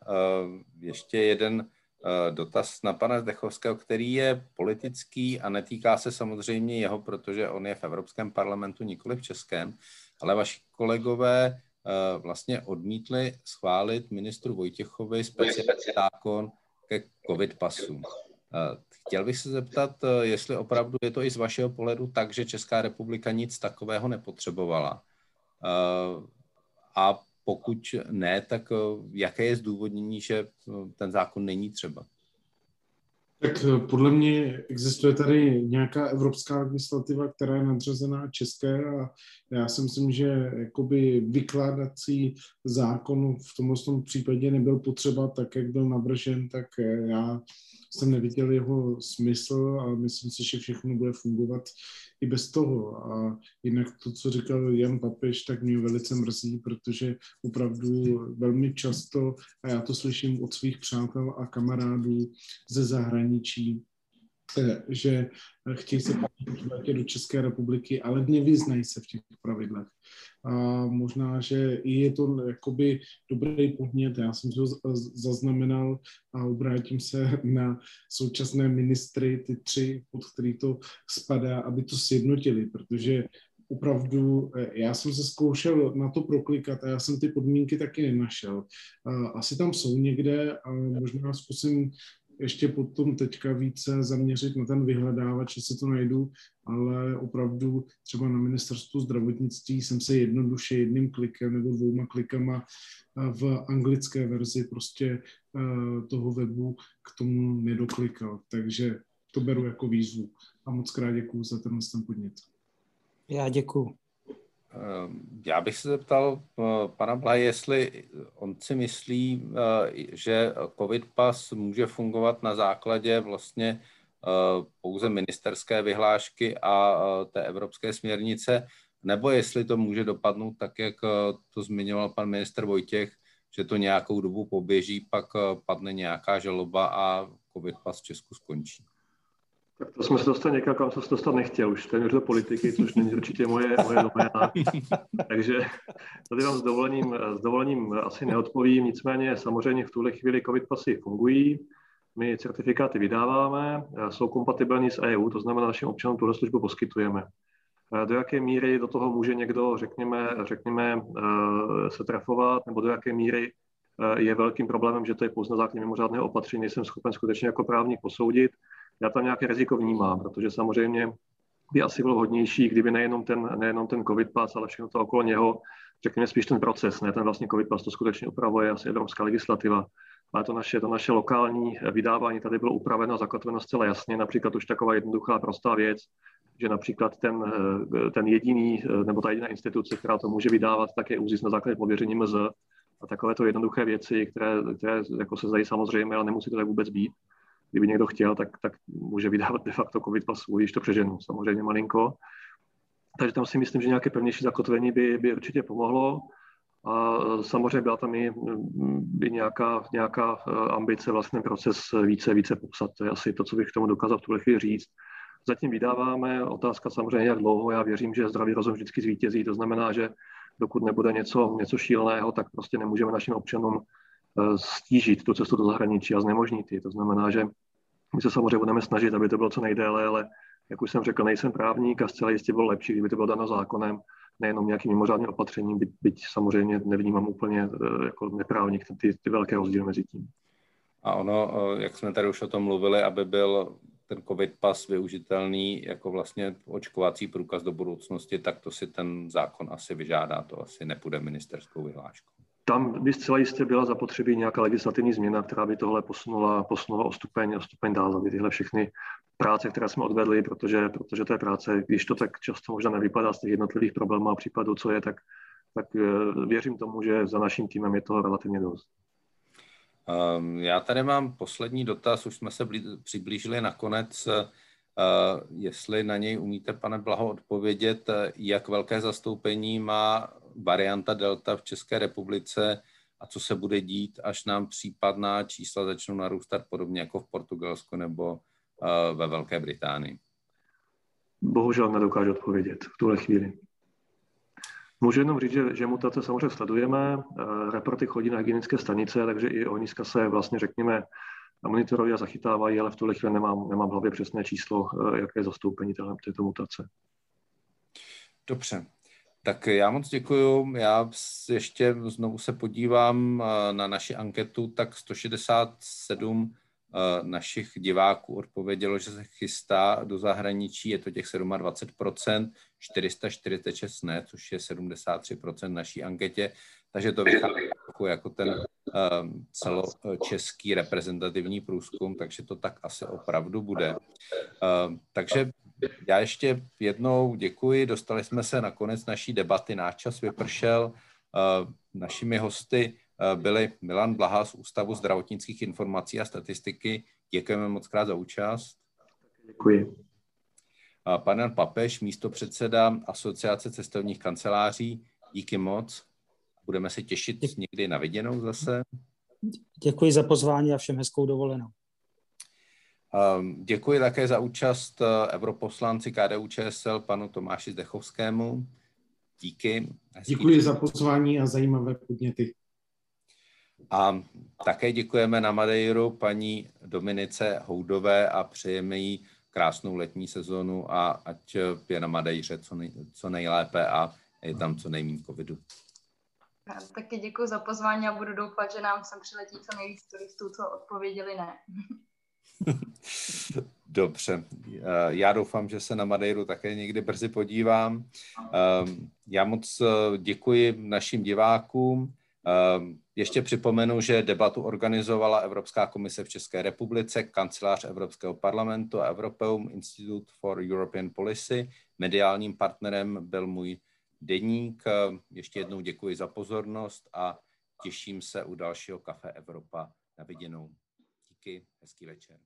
ještě jeden dotaz na pana Zdechovského, který je politický a netýká se samozřejmě jeho, protože on je v Evropském parlamentu, nikoli v Českém, ale vaši kolegové vlastně odmítli schválit ministru Vojtěchovi speciální zákon ke covid pasům. Chtěl bych se zeptat, eh, jestli opravdu je to i z vašeho pohledu tak, že Česká republika nic takového nepotřebovala. Eh, a pokud ne, tak eh, jaké je zdůvodnění, že ten zákon není třeba?
Tak podle mě existuje tady nějaká evropská legislativa, která je nadřazená české a já si myslím, že jakoby vykládací zákon v tomto případě nebyl potřeba tak, jak byl navržen, tak já jsem neviděl jeho smysl a myslím si, že všechno bude fungovat i bez toho. A jinak to, co říkal Jan Papež, tak mě velice mrzí, protože opravdu velmi často, a já to slyším od svých přátel a kamarádů ze zahraničí, eh, že chtějí se podívat do České republiky, ale nevyznají se v těch pravidlech a možná, že i je to jakoby dobrý podnět. Já jsem to zaznamenal a obrátím se na současné ministry, ty tři, pod který to spadá, aby to sjednotili, protože opravdu, eh, já jsem se zkoušel na to proklikat a já jsem ty podmínky taky nenašel. Asi tam jsou někde a možná zkusím ještě potom teďka více zaměřit na ten vyhledávač, že se to najdu, ale opravdu třeba na ministerstvu zdravotnictví jsem se jednoduše jedním klikem nebo dvouma klikama v anglické verzi prostě eh, toho webu k tomu nedoklikal. Takže to beru jako výzvu. A moc krát děkuju za tenhle ten podnět.
Já děkuju.
Ehm, já bych se zeptal eh, pana Blaj, jestli on si myslí, eh, že COVID pas může fungovat na základě vlastně eh, pouze ministerské vyhlášky a té evropské směrnice, nebo jestli to může dopadnout tak, jak to zmiňoval pan minister Vojtěch, že to nějakou dobu poběží, pak padne nějaká žaloba a COVID pas v Česku skončí.
Tak to jsme se dostali někam, kam jsem se dostat nechtěl, už téměř do politiky, což není určitě moje, moje doména. [LAUGHS] Takže tady vám s dovolením, s dovolením asi neodpovím, nicméně samozřejmě v tuhle chvíli COVID pasy fungují, my certifikáty vydáváme, jsou kompatibilní s EU, to znamená, našim občanům tuhle službu poskytujeme. do jaké míry do toho může někdo, řekněme, řekněme se trefovat, nebo do jaké míry je velkým problémem, že to je pouze na základě mimořádného opatření, nejsem schopen skutečně jako právník posoudit. Já tam nějaké riziko vnímám, protože samozřejmě by asi bylo hodnější, kdyby nejenom ten, nejenom ten COVID pas, ale všechno to okolo něho, řekněme spíš ten proces, ne ten vlastně COVID pas, to skutečně upravuje asi evropská legislativa, ale to naše, to naše lokální vydávání tady bylo upraveno a zakotveno zcela jasně, například už taková jednoduchá prostá věc, že například ten, ten jediný, nebo ta jediná instituce, která to může vydávat, tak je ÚZIS na základě pověření MZ a takovéto jednoduché věci, které, které jako se zdají samozřejmě, ale nemusí to tak vůbec být kdyby někdo chtěl, tak, tak může vydávat de facto covid pas svůj, když to přeženu, samozřejmě malinko. Takže tam si myslím, že nějaké pevnější zakotvení by, by určitě pomohlo. A samozřejmě byla tam i, i nějaká, nějaká eh, ambice vlastně proces více, více popsat. To je asi to, co bych k tomu dokázal v tuhle chvíli říct. Zatím vydáváme, otázka samozřejmě jak dlouho, já věřím, že zdravý rozum vždycky zvítězí, to znamená, že dokud nebude něco, něco šíleného, tak prostě nemůžeme našim občanům stížit tu cestu do zahraničí a znemožnit ji. To znamená, že my se samozřejmě budeme snažit, aby to bylo co nejdéle, ale jak už jsem řekl, nejsem právník a zcela jistě bylo lepší, kdyby to bylo dano zákonem, nejenom nějakým mimořádným opatřením, byť, byť samozřejmě nevnímám úplně eh, jako neprávník ty, ty velké rozdíly mezi tím.
A ono, eh, jak jsme tady už o tom mluvili, aby byl ten COVID pas využitelný jako vlastně očkovací průkaz do budoucnosti, tak to si ten zákon asi vyžádá, to asi nepůjde ministerskou vyhláškou
tam by zcela jistě byla zapotřebí nějaká legislativní změna, která by tohle posunula, posunula o, stupeň, o stupeň dál, aby tyhle všechny práce, které jsme odvedli, protože, protože to je práce, když to tak často možná nevypadá z těch jednotlivých problémů a případů, co je, tak, tak eh, věřím tomu, že za naším týmem je toho relativně dost.
Um, já tady mám poslední dotaz, už jsme se blí, přiblížili nakonec. Uh, jestli na něj umíte, pane Blaho, odpovědět, jak velké zastoupení má varianta Delta v České republice a co se bude dít, až nám případná čísla začnou narůstat podobně jako v Portugalsku nebo uh, ve Velké Británii?
Bohužel nedokážu odpovědět v tuhle chvíli. Můžu jenom říct, že, že mutace samozřejmě sledujeme, uh, reporty chodí na hygienické stanice, takže i oni se vlastně, řekněme, monitorují a zachytávají, ale v tuhle chvíli nemám, nemám v hlavě přesné číslo, uh, jaké je zastoupení této mutace.
Dobře, tak já moc děkuju. Já ještě znovu se podívám eh, na naši anketu, tak 167 eh, našich diváků odpovědělo, že se chystá do zahraničí, je to těch 27%, 446 ne, což je 73% naší anketě, takže to vychází jako ten um, celočeský reprezentativní průzkum, takže to tak asi opravdu bude. Takže já ještě jednou děkuji, dostali jsme se na konec naší debaty, náš čas vypršel. Uh, našimi hosty uh, byli Milan Blaha z Ústavu zdravotnických informací a statistiky. Děkujeme moc krát za účast.
Děkuji.
Pan Jan Papež, místo předseda Asociace cestovních kanceláří. Díky moc. Budeme se těšit někdy na viděnou zase.
Děkuji za pozvání a všem hezkou dovolenou.
Um, děkuji také za účast uh, europoslanci KDU ČSL panu Tomáši Zdechovskému. Díky.
Hezký děkuji za pozvání a zajímavé podněty.
A také děkujeme na Madeiru paní Dominice Houdové a přejeme jí krásnou letní sezonu a ať je na Madejře co, nej, co nejlépe a je tam co nejméně covidu.
Taky děkuji za pozvání a budu doufat, že nám sem přiletí co nejvíc turistů, co odpověděli ne. [LAUGHS]
Dobře. Eh, já doufám, že se na Madeiru také někdy brzy podívám. Ehm, já moc eh, děkuji našim divákům. Ještě připomenu, že debatu organizovala Evropská komise v České republice, kancelář Evropského parlamentu a Europeum Institute for European Policy. Mediálním partnerem byl můj deník. Ještě jednou děkuji za pozornost a těším se u dalšího Kafe Evropa na viděnou. Díky, hezký večer.